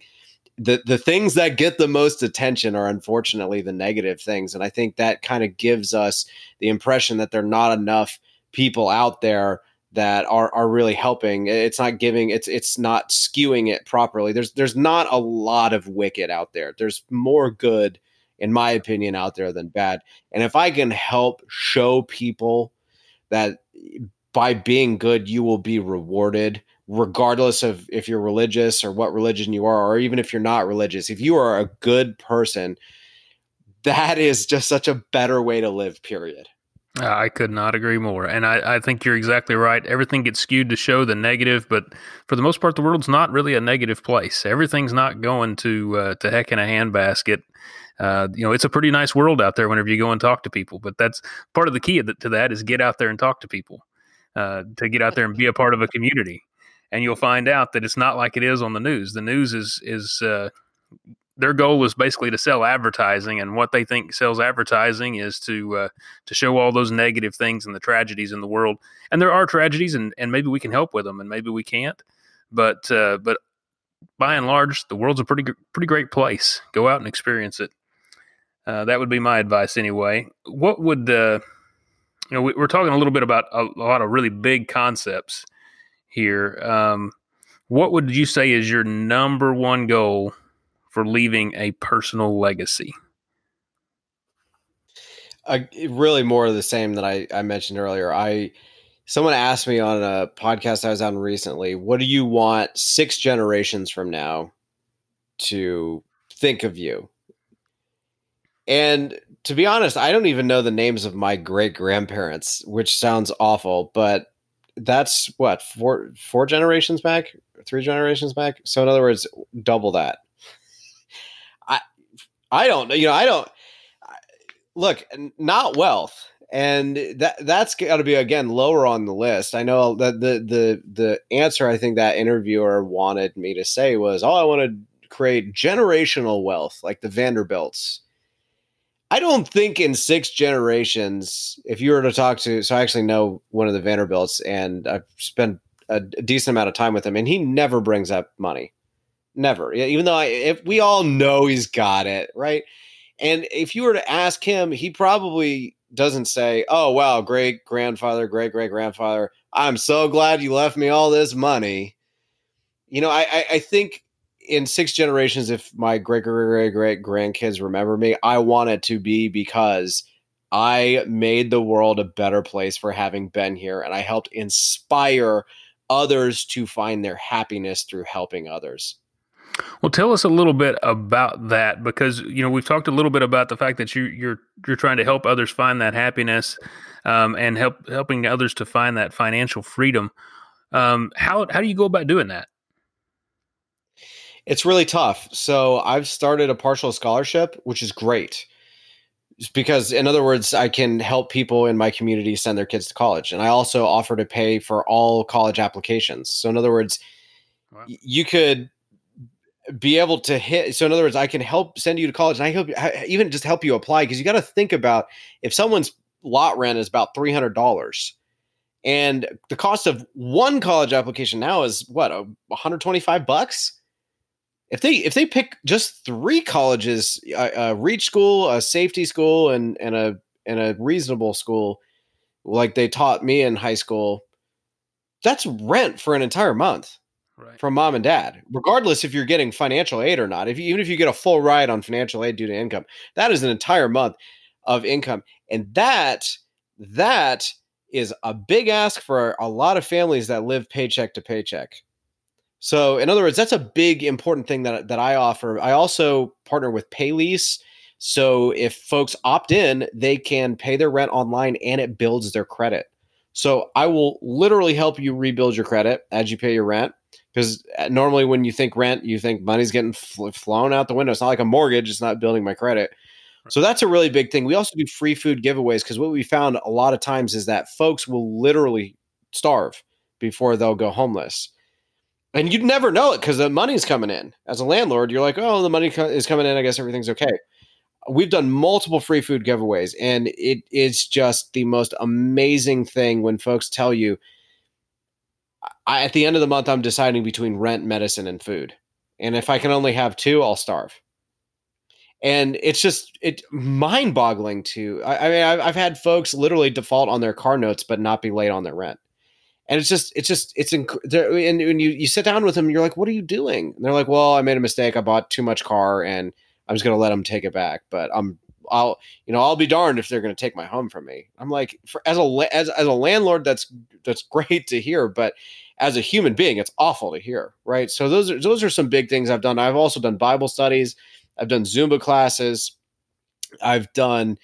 Speaker 2: the the things that get the most attention are unfortunately the negative things. And i think that kind of gives us the impression that there're not enough people out there that are are really helping. It's not giving it's it's not skewing it properly. There's there's not a lot of wicked out there. There's more good in my opinion out there than bad. And if i can help show people that by being good you will be rewarded regardless of if you're religious or what religion you are, or even if you're not religious, if you are a good person, that is just such a better way to live, period.
Speaker 1: I could not agree more. And I, I, think you're exactly right. Everything gets skewed to show the negative, but for the most part, the world's not really a negative place. Everything's not going to uh, to heck in a handbasket. Uh, you know, it's a pretty nice world out there whenever you go and talk to people. But that's part of the key to that is get out there and talk to people, uh, to get out there and be a part of a community and you'll find out that it's not like it is on the news. The news is is uh, their goal is basically to sell advertising, and what they think sells advertising is to uh, to show all those negative things and the tragedies in the world. And there are tragedies, and and maybe we can help with them, and maybe we can't. But uh, but by and large, the world's a pretty pretty great place. Go out and experience it. Uh, that would be my advice, anyway. What would uh, you know? We, are talking a little bit about a, a lot of really big concepts here. Um, what would you say is your number one goal for leaving a personal legacy?
Speaker 2: Uh, really, more of the same that I, I mentioned earlier. I someone asked me on a podcast I was on recently, "What do you want six generations from now to think of you?" And to be honest, I don't even know the names of my great grandparents, which sounds awful, but that's what four four generations back, three generations back. So in other words, double that. I I don't you know I don't look not wealth and that that's got to be again lower on the list. I know that the the the answer I think that interviewer wanted me to say was, "Oh, I want to create generational wealth like the Vanderbilts. I don't think in six generations, if you were to talk to, so I actually know one of the Vanderbilts and I've spent a decent amount of time with him, and he never brings up money. Never. Even though I, if we all know he's got it, right? And if you were to ask him, he probably doesn't say, "Oh wow, great grandfather, great great grandfather, I'm so glad you left me all this money." You know, I, I, I think in six generations, if my great great great grandkids remember me, I want it to be because I made the world a better place for having been here, and I helped inspire others to find their happiness through helping others.
Speaker 1: Well, tell us a little bit about that because you know we've talked a little bit about the fact that you you're you're trying to help others find that happiness um, and help helping others to find that financial freedom. Um, how how do you go about doing that?
Speaker 2: It's really tough. So I've started a partial scholarship, which is great because in other words i can help people in my community send their kids to college and i also offer to pay for all college applications so in other words wow. you could be able to hit so in other words i can help send you to college and i hope even just help you apply because you got to think about if someone's lot rent is about $300 and the cost of one college application now is what 125 bucks if they if they pick just three colleges a, a reach school a safety school and and a and a reasonable school like they taught me in high school that's rent for an entire month right. from mom and dad, regardless if you're getting financial aid or not. If you, even if you get a full ride on financial aid due to income, that is an entire month of income, and that that is a big ask for a lot of families that live paycheck to paycheck. So, in other words, that's a big important thing that that I offer. I also partner with Paylease. So, if folks opt in, they can pay their rent online and it builds their credit. So, I will literally help you rebuild your credit as you pay your rent because uh, normally when you think rent, you think money's getting fl- flown out the window. It's not like a mortgage; it's not building my credit. So that's a really big thing. We also do free food giveaways because what we found a lot of times is that folks will literally starve before they'll go homeless. And you'd never know it because the money's coming in. As a landlord, you're like, oh, the money co- is coming in. I guess everything's okay. We've done multiple free food giveaways, and it is just the most amazing thing when folks tell you, I, at the end of the month, I'm deciding between rent, medicine, and food. And if I can only have two, I'll starve. And it's just it mind boggling to. I, I mean, I've, I've had folks literally default on their car notes but not be late on their rent and it's just it's just it's inc- and when you you sit down with them you're like what are you doing and they're like well i made a mistake i bought too much car and i'm just going to let them take it back but i'm i'll you know i'll be darned if they're going to take my home from me i'm like for, as a as, as a landlord that's that's great to hear but as a human being, it's awful to hear, right? So those are those are some big things I've done. I've also done Bible studies. I've done Zumba classes. I've done.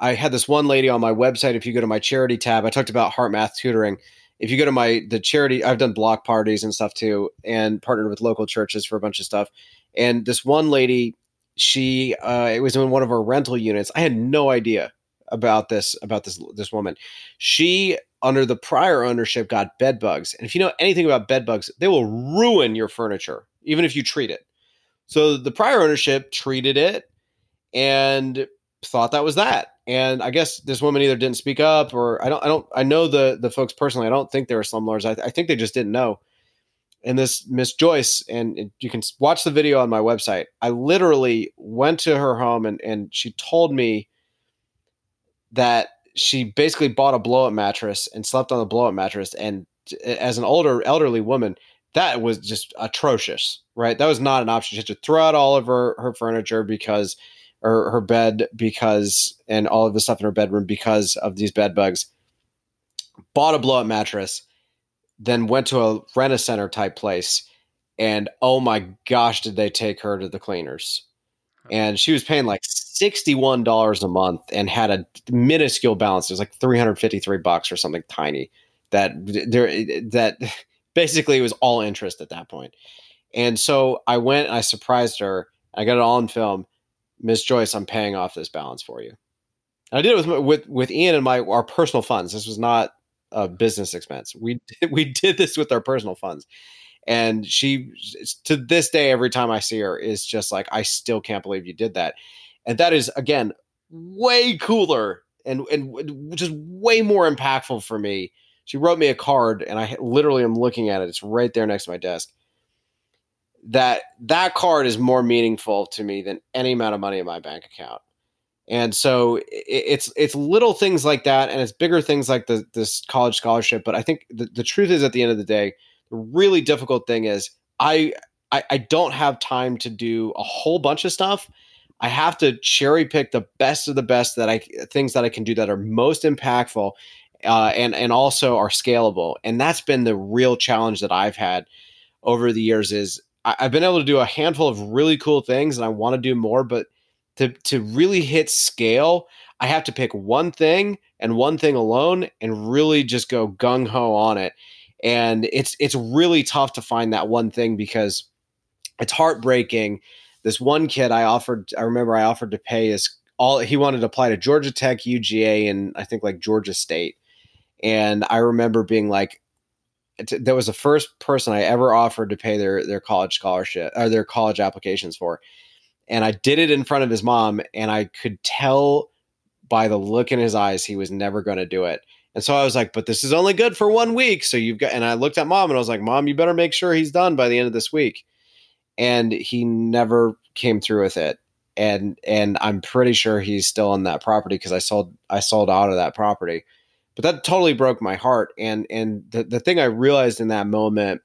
Speaker 2: I had this one lady on my website. If you go to my charity tab, I talked about heart math tutoring. If you go to my the charity, I've done block parties and stuff too, and partnered with local churches for a bunch of stuff. And this one lady, she uh, it was in one of our rental units. I had no idea about this about this this woman. She under the prior ownership got bed bugs. And if you know anything about bed bugs, they will ruin your furniture, even if you treat it. So the prior ownership treated it and thought that was that. And I guess this woman either didn't speak up or I don't, I don't, I know the, the folks personally. I don't think they were slumlords. I, I think they just didn't know. And this Miss Joyce, and you can watch the video on my website. I literally went to her home and, and she told me that she basically bought a blow up mattress and slept on the blow up mattress. And as an older elderly woman, that was just atrocious, right? That was not an option. She had to throw out all of her, her furniture because, or her bed because, and all of the stuff in her bedroom because of these bed bugs. Bought a blow up mattress, then went to a rent a center type place. And oh my gosh, did they take her to the cleaners? And she was paying like $61 a month and had a minuscule balance. It was like 353 bucks or something tiny that there that basically was all interest at that point. And so I went and I surprised her. I got it all in film. Miss Joyce, I'm paying off this balance for you. And I did it with with with Ian and my our personal funds. This was not a business expense. We we did this with our personal funds. And she, to this day, every time I see her, is just like, I still can't believe you did that. And that is, again, way cooler and, and just way more impactful for me. She wrote me a card, and I literally am looking at it. It's right there next to my desk. That that card is more meaningful to me than any amount of money in my bank account. And so it's it's little things like that, and it's bigger things like the this college scholarship. But I think the, the truth is, at the end of the day, the really difficult thing is I, I I don't have time to do a whole bunch of stuff. I have to cherry pick the best of the best that I things that I can do that are most impactful, uh, and and also are scalable. And that's been the real challenge that I've had over the years. Is I, I've been able to do a handful of really cool things, and I want to do more, but to to really hit scale, I have to pick one thing and one thing alone and really just go gung ho on it. And it's it's really tough to find that one thing because it's heartbreaking. This one kid I offered, I remember I offered to pay his all he wanted to apply to Georgia Tech, UGA, and I think like Georgia State. And I remember being like, that was the first person I ever offered to pay their their college scholarship or their college applications for and I did it in front of his mom, and I could tell by the look in his eyes he was never going to do it. And so I was like, but this is only good for one week. So you've got, and I looked at mom and I was like, mom, you better make sure he's done by the end of this week. And he never came through with it. And, and I'm pretty sure he's still on that property because I sold, I sold out of that property. But that totally broke my heart. And, and the, the thing I realized in that moment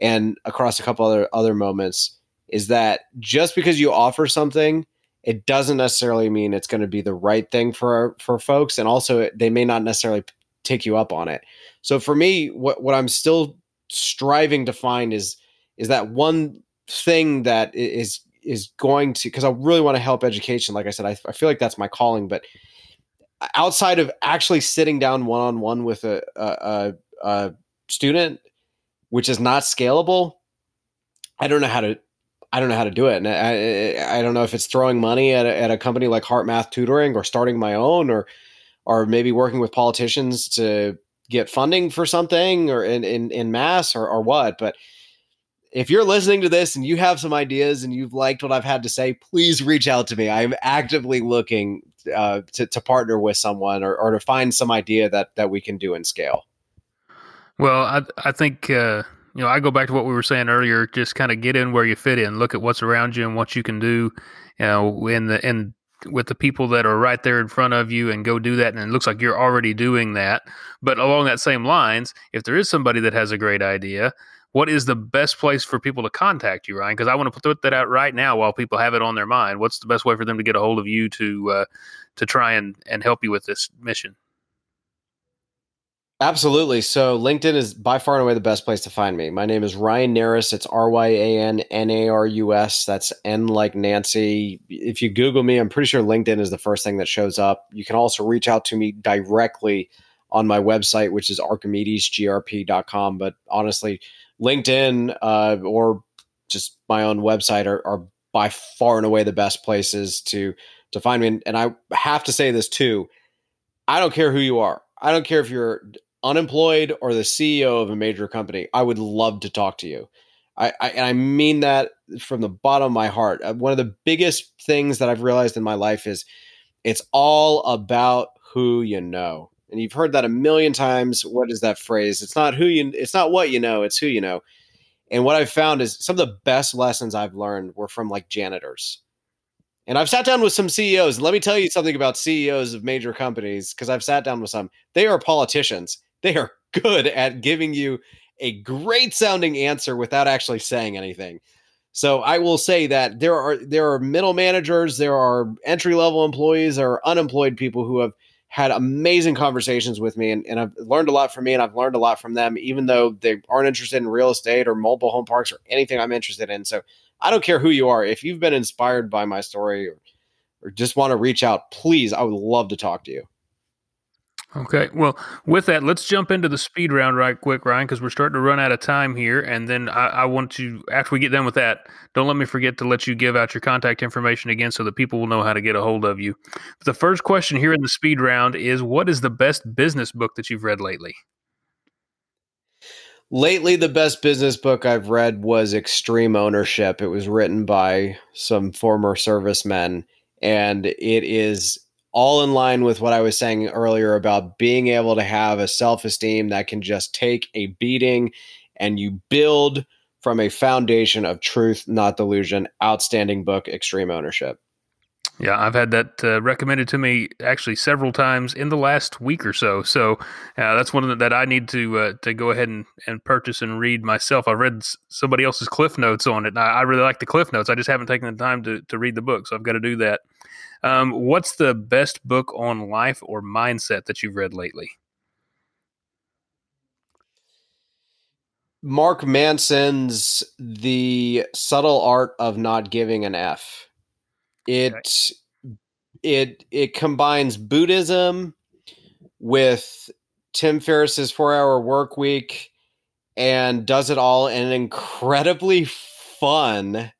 Speaker 2: and across a couple other, other moments is that just because you offer something it doesn't necessarily mean it's going to be the right thing for for folks. And also they may not necessarily take you up on it. So for me what what i'm still striving to find is is that one thing that is is going to because i really want to help education. Like i said I, I feel like that's my calling but outside of actually sitting down one-on-one with a, a, a student which is not scalable i don't know how to I don't know how to do it. And I, I don't know if it's throwing money at a, at a company like HeartMath Tutoring or starting my own or, or maybe working with politicians to get funding for something or in, in, in mass or, or what. But if you're listening to this and you have some ideas and you've liked what I've had to say, please reach out to me. I'm actively looking uh, to, to partner with someone or, or to find some idea that, that we can do in scale.
Speaker 1: Well, I, I think, uh you know, I go back to what we were saying earlier. Just kind of get in where you fit in. Look at what's around you and what you can do. You know, in the in with the people that are right there in front of you, and go do that. And it looks like you're already doing that. But along that same lines, if there is somebody that has a great idea, what is the best place for people to contact you, Ryan? Because I want to put that out right now while people have it on their mind. What's the best way for them to get a hold of you to uh, to try and and help you with this mission?
Speaker 2: Absolutely. So LinkedIn is by far and away the best place to find me. My name is Ryan Narus. It's R Y A N N A R U S. That's N like Nancy. If you Google me, I'm pretty sure LinkedIn is the first thing that shows up. You can also reach out to me directly on my website, which is archimedesgrp.com. But honestly, LinkedIn uh, or just my own website are, are by far and away the best places to to find me. And, and I have to say this too. I don't care who you are. I don't care if you're unemployed or the CEO of a major company, I would love to talk to you. I, I, and I mean that from the bottom of my heart. Uh, one of the biggest things that I've realized in my life is it's all about who you know. And you've heard that a million times. What is that phrase? It's not who you it's not what you know, it's who you know. And what I've found is some of the best lessons I've learned were from like janitors. And I've sat down with some CEOs. Let me tell you something about CEOs of major companies because I've sat down with some. They are politicians they are good at giving you a great sounding answer without actually saying anything. So I will say that there are there are middle managers, there are entry level employees, there are unemployed people who have had amazing conversations with me and, and I've learned a lot from me and I've learned a lot from them, even though they aren't interested in real estate or mobile home parks or anything I'm interested in. So I don't care who you are. If you've been inspired by my story or, or just want to reach out, please, I would love to talk to you.
Speaker 1: Okay. Well, with that, let's jump into the speed round right quick, Ryan, because we're starting to run out of time here. And then I, I, want to, after we get done with that, don't let me forget to let you give out your contact information again so that people will know how to get a hold of you. The first question here in the speed round is What is the best business book that you've read lately?
Speaker 2: Lately, the best business book I've read was Extreme Ownership. It was written by some former servicemen, and it is all in line with what I was saying earlier about being able to have a self esteem that can just take a beating and you build from a foundation of truth, not delusion. Outstanding book, Extreme Ownership.
Speaker 1: Yeah, I've had that uh, recommended to me actually several times in the last week or so. So uh, that's one that I need to uh, to go ahead and, and purchase and read myself. I've read somebody else's cliff notes on it. I, I, really like the cliff notes. I just haven't taken the time to, to read the book, so I've got to do that. Um, what's the best book on life or mindset that you've read lately?
Speaker 2: Mark Manson's The Subtle Art of Not Giving an F. It okay. it it combines Buddhism with Tim Ferriss's 4-hour work week and does it all in an incredibly fun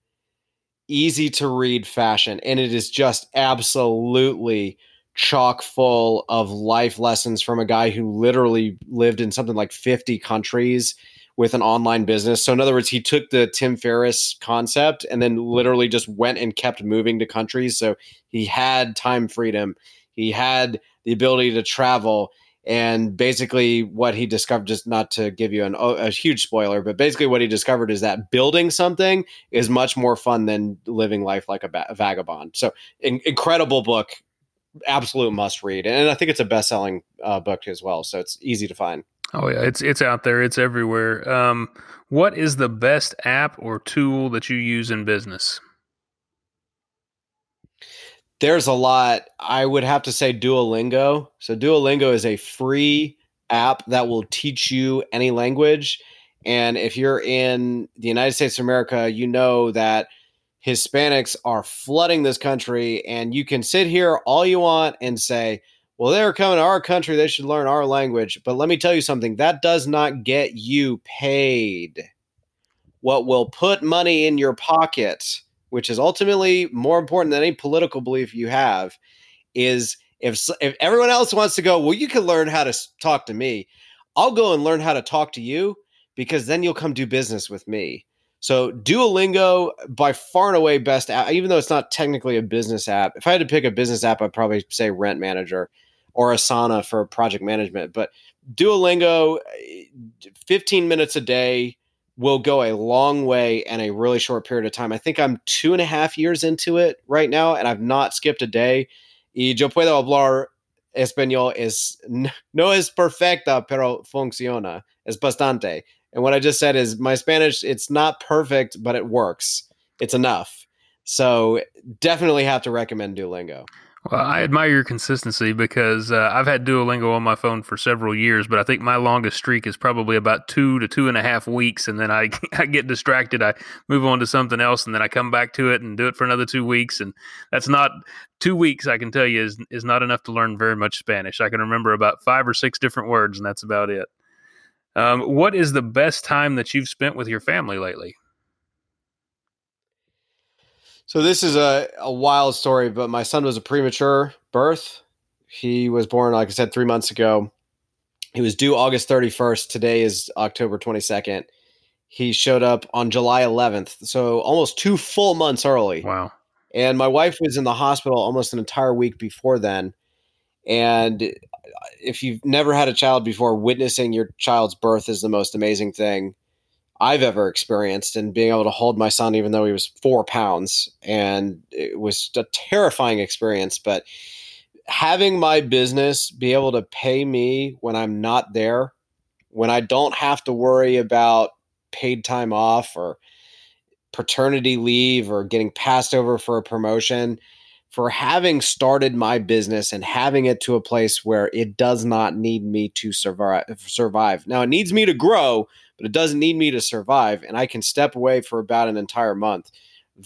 Speaker 2: easy to read fashion and it is just absolutely chock full of life lessons from a guy who literally lived in something like 50 countries with an online business. So in other words, he took the Tim Ferriss concept and then literally just went and kept moving to countries. So he had time freedom. He had the ability to travel and basically what he discovered just not to give you an, a huge spoiler but basically what he discovered is that building something is much more fun than living life like a, ba- vagabond so in, incredible book absolute must read and i think it's a best-selling uh, book as well so it's easy to find
Speaker 1: Oh yeah, it's it's out there. It's everywhere. Um, what is the best app or tool that you use in business?
Speaker 2: There's a lot. I would have to say Duolingo. So Duolingo is a free app that will teach you any language. And if you're in the United States of America, you know that Hispanics are flooding this country, and you can sit here all you want and say, well, they're coming to our country. They should learn our language. But let me tell you something that does not get you paid. What will put money in your pocket, which is ultimately more important than any political belief you have, is if, if everyone else wants to go, well, you can learn how to talk to me. I'll go and learn how to talk to you because then you'll come do business with me. So Duolingo, by far and away best app, even though it's not technically a business app. If I had to pick a business app, I'd probably say Rent Manager or Asana for project management. But Duolingo, eh, 15 minutes a day will go a long way in a really short period of time. I think I'm two and a half years into it right now, and I've not skipped a day. Y yo puedo hablar español es no es perfecta, pero funciona. Es bastante. And what I just said is my Spanish, it's not perfect, but it works. It's enough. So definitely have to recommend Duolingo.
Speaker 1: Well, I admire your consistency because uh, I've had Duolingo on my phone for several years, but I think my longest streak is probably about two to two and a half weeks, and then I I get distracted. I move on to something else, and then I come back to it and do it for another two weeks, and that's not two weeks. I can tell you is is not enough to learn very much Spanish. I can remember about five or six different words, and that's about it. Um, what is the best time that you've spent with your family lately?
Speaker 2: So this is a, a wild story, but my son was a premature birth. He was born, like I said, three months ago. He was due August 31st. Today is October 22nd. He showed up on July 11th, so almost two full months early.
Speaker 1: Wow.
Speaker 2: And my wife was in the hospital almost an entire week before then. And if you've never had a child before, witnessing your child's birth is the most amazing thing. I've ever experienced and being able to hold my son even though he was four pounds. And it was a terrifying experience. But having my business be able to pay me when I'm not there, when I don't have to worry about paid time off or paternity leave or getting passed over for a promotion, for having started my business and having it to a place where it does not need me to survive survive. Now it needs me to grow, but it doesn't need me to survive. And I can step away for about an entire month.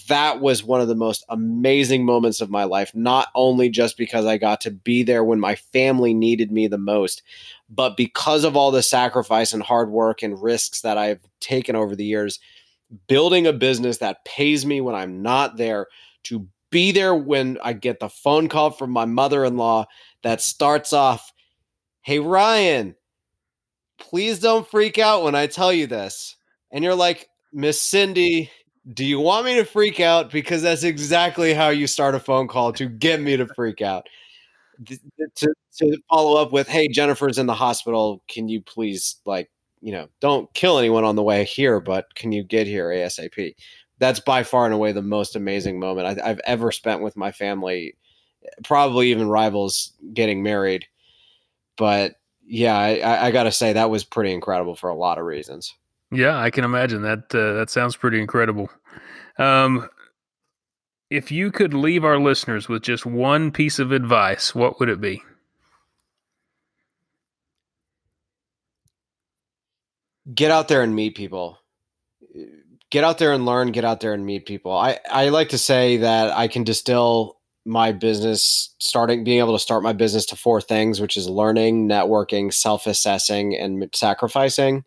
Speaker 2: That was one of the most amazing moments of my life, not only just because I got to be there when my family needed me the most, but because of all the sacrifice and hard work and risks that I've taken over the years, building a business that pays me when I'm not there, to be there when I get the phone call from my mother in law that starts off, Hey, Ryan, please don't freak out when I tell you this. And you're like, Miss Cindy, do you want me to freak out? Because that's exactly how you start a phone call to get me to freak out. To, to follow up with, hey, Jennifer's in the hospital. Can you please, like, you know, don't kill anyone on the way here, but can you get here ASAP? That's by far and away the most amazing moment I, I've ever spent with my family. Probably even rivals getting married. But yeah, I, I got to say that was pretty incredible for a lot of reasons.
Speaker 1: Yeah, I can imagine that. Uh, that sounds pretty incredible. Um, if you could leave our listeners with just one piece of advice, what would it be?
Speaker 2: Get out there and meet people. Get out there and learn. Get out there and meet people. I, I like to say that I can distill my business starting being able to start my business to four things which is learning networking self-assessing and sacrificing.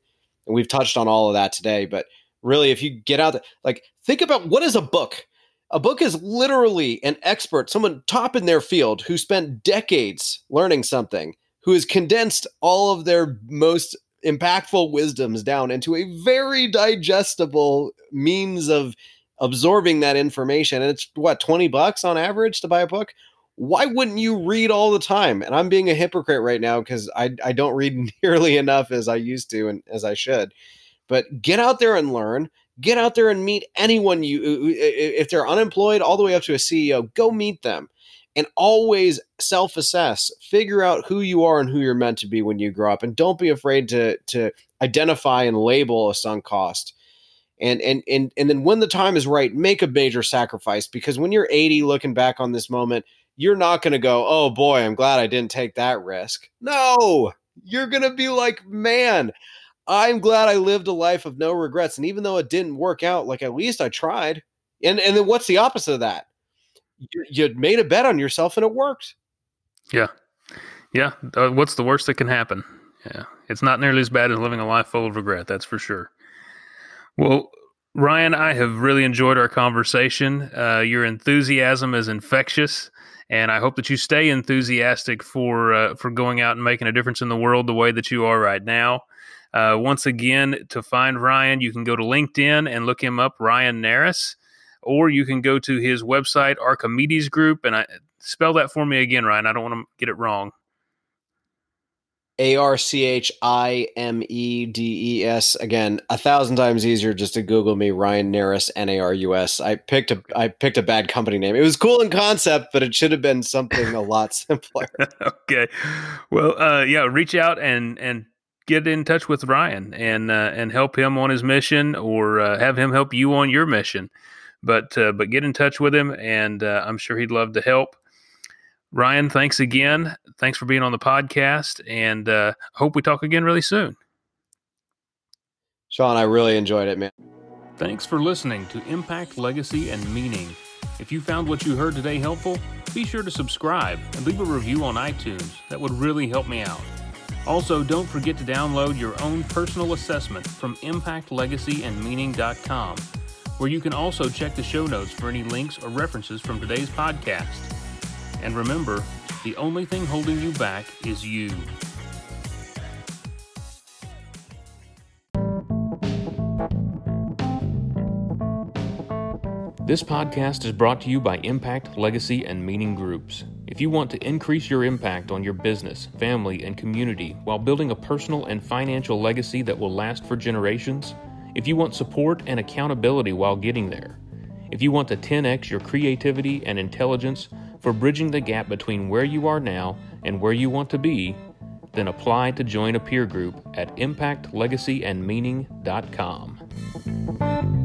Speaker 2: And we've touched on all of that today but really if you get out like think about what is a book? A book is literally an expert someone top in their field who spent decades learning something who has condensed all of their most impactful wisdoms down into a very digestible means of absorbing that information and it's what 20 bucks on average to buy a book? Why wouldn't you read all the time? And i'm being a hypocrite right now because I, I don't read nearly enough as i used to and as i should. But get out there and learn. Get out there and meet anyone you if they're unemployed all the way up to a ceo go meet them. And always self-assess. Figure out who you are and who you're meant to be when you grow up. And don't be afraid to to identify and label a sunk cost and and and and then when the time is right make a major sacrifice because when you're 80 looking back on this moment you're not going to go oh boy i'm glad i didn't take that risk. No you're going to be like man i'm glad i lived a life of no regrets. And even though it didn't work out like at least i tried. And and then what's the opposite of that? You, you made a bet on yourself and it worked.
Speaker 1: Yeah. Yeah uh, what's the worst that can happen? Yeah it's not nearly as bad as living a life full of regret that's for sure well, Ryan, I have really enjoyed our conversation. Uh, your enthusiasm is infectious, and I hope that you stay enthusiastic for uh, for going out and making a difference in the world the way that you are right now. Uh, once again, to find Ryan, you can go to LinkedIn and look him up, Ryan Narus, or you can go to his website, Archimedes Group, and I spell that for me again, Ryan. I don't want to get it wrong.
Speaker 2: A R C H I M E D E S. Again, a thousand times easier just to Google me, Ryan Narus, N A R U S. I picked a I picked a bad company name. It was cool in concept, but it should have been something a lot simpler.
Speaker 1: okay, well, uh, yeah, reach out and and get in touch with Ryan and uh, and help him on his mission, or uh, have him help you on your mission. But uh, but get in touch with him, and uh, I'm sure he'd love to help. Ryan, thanks again. Thanks for being on the podcast, and uh, hope we talk again really soon.
Speaker 2: Sean, I really enjoyed it, man.
Speaker 1: Thanks for listening to Impact, Legacy, and Meaning. If you found what you heard today helpful, be sure to subscribe and leave a review on iTunes. That would really help me out. Also, don't forget to download your own personal assessment from impactlegacyandmeaning.com, where you can also check the show notes for any links or references from today's podcast. And remember, the only thing holding you back is you. This podcast is brought to you by Impact, Legacy, and Meaning Groups. If you want to increase your impact on your business, family, and community while building a personal and financial legacy that will last for generations, if you want support and accountability while getting there, if you want to 10x your creativity and intelligence for bridging the gap between where you are now and where you want to be, then apply to join a peer group at impactlegacyandmeaning.com.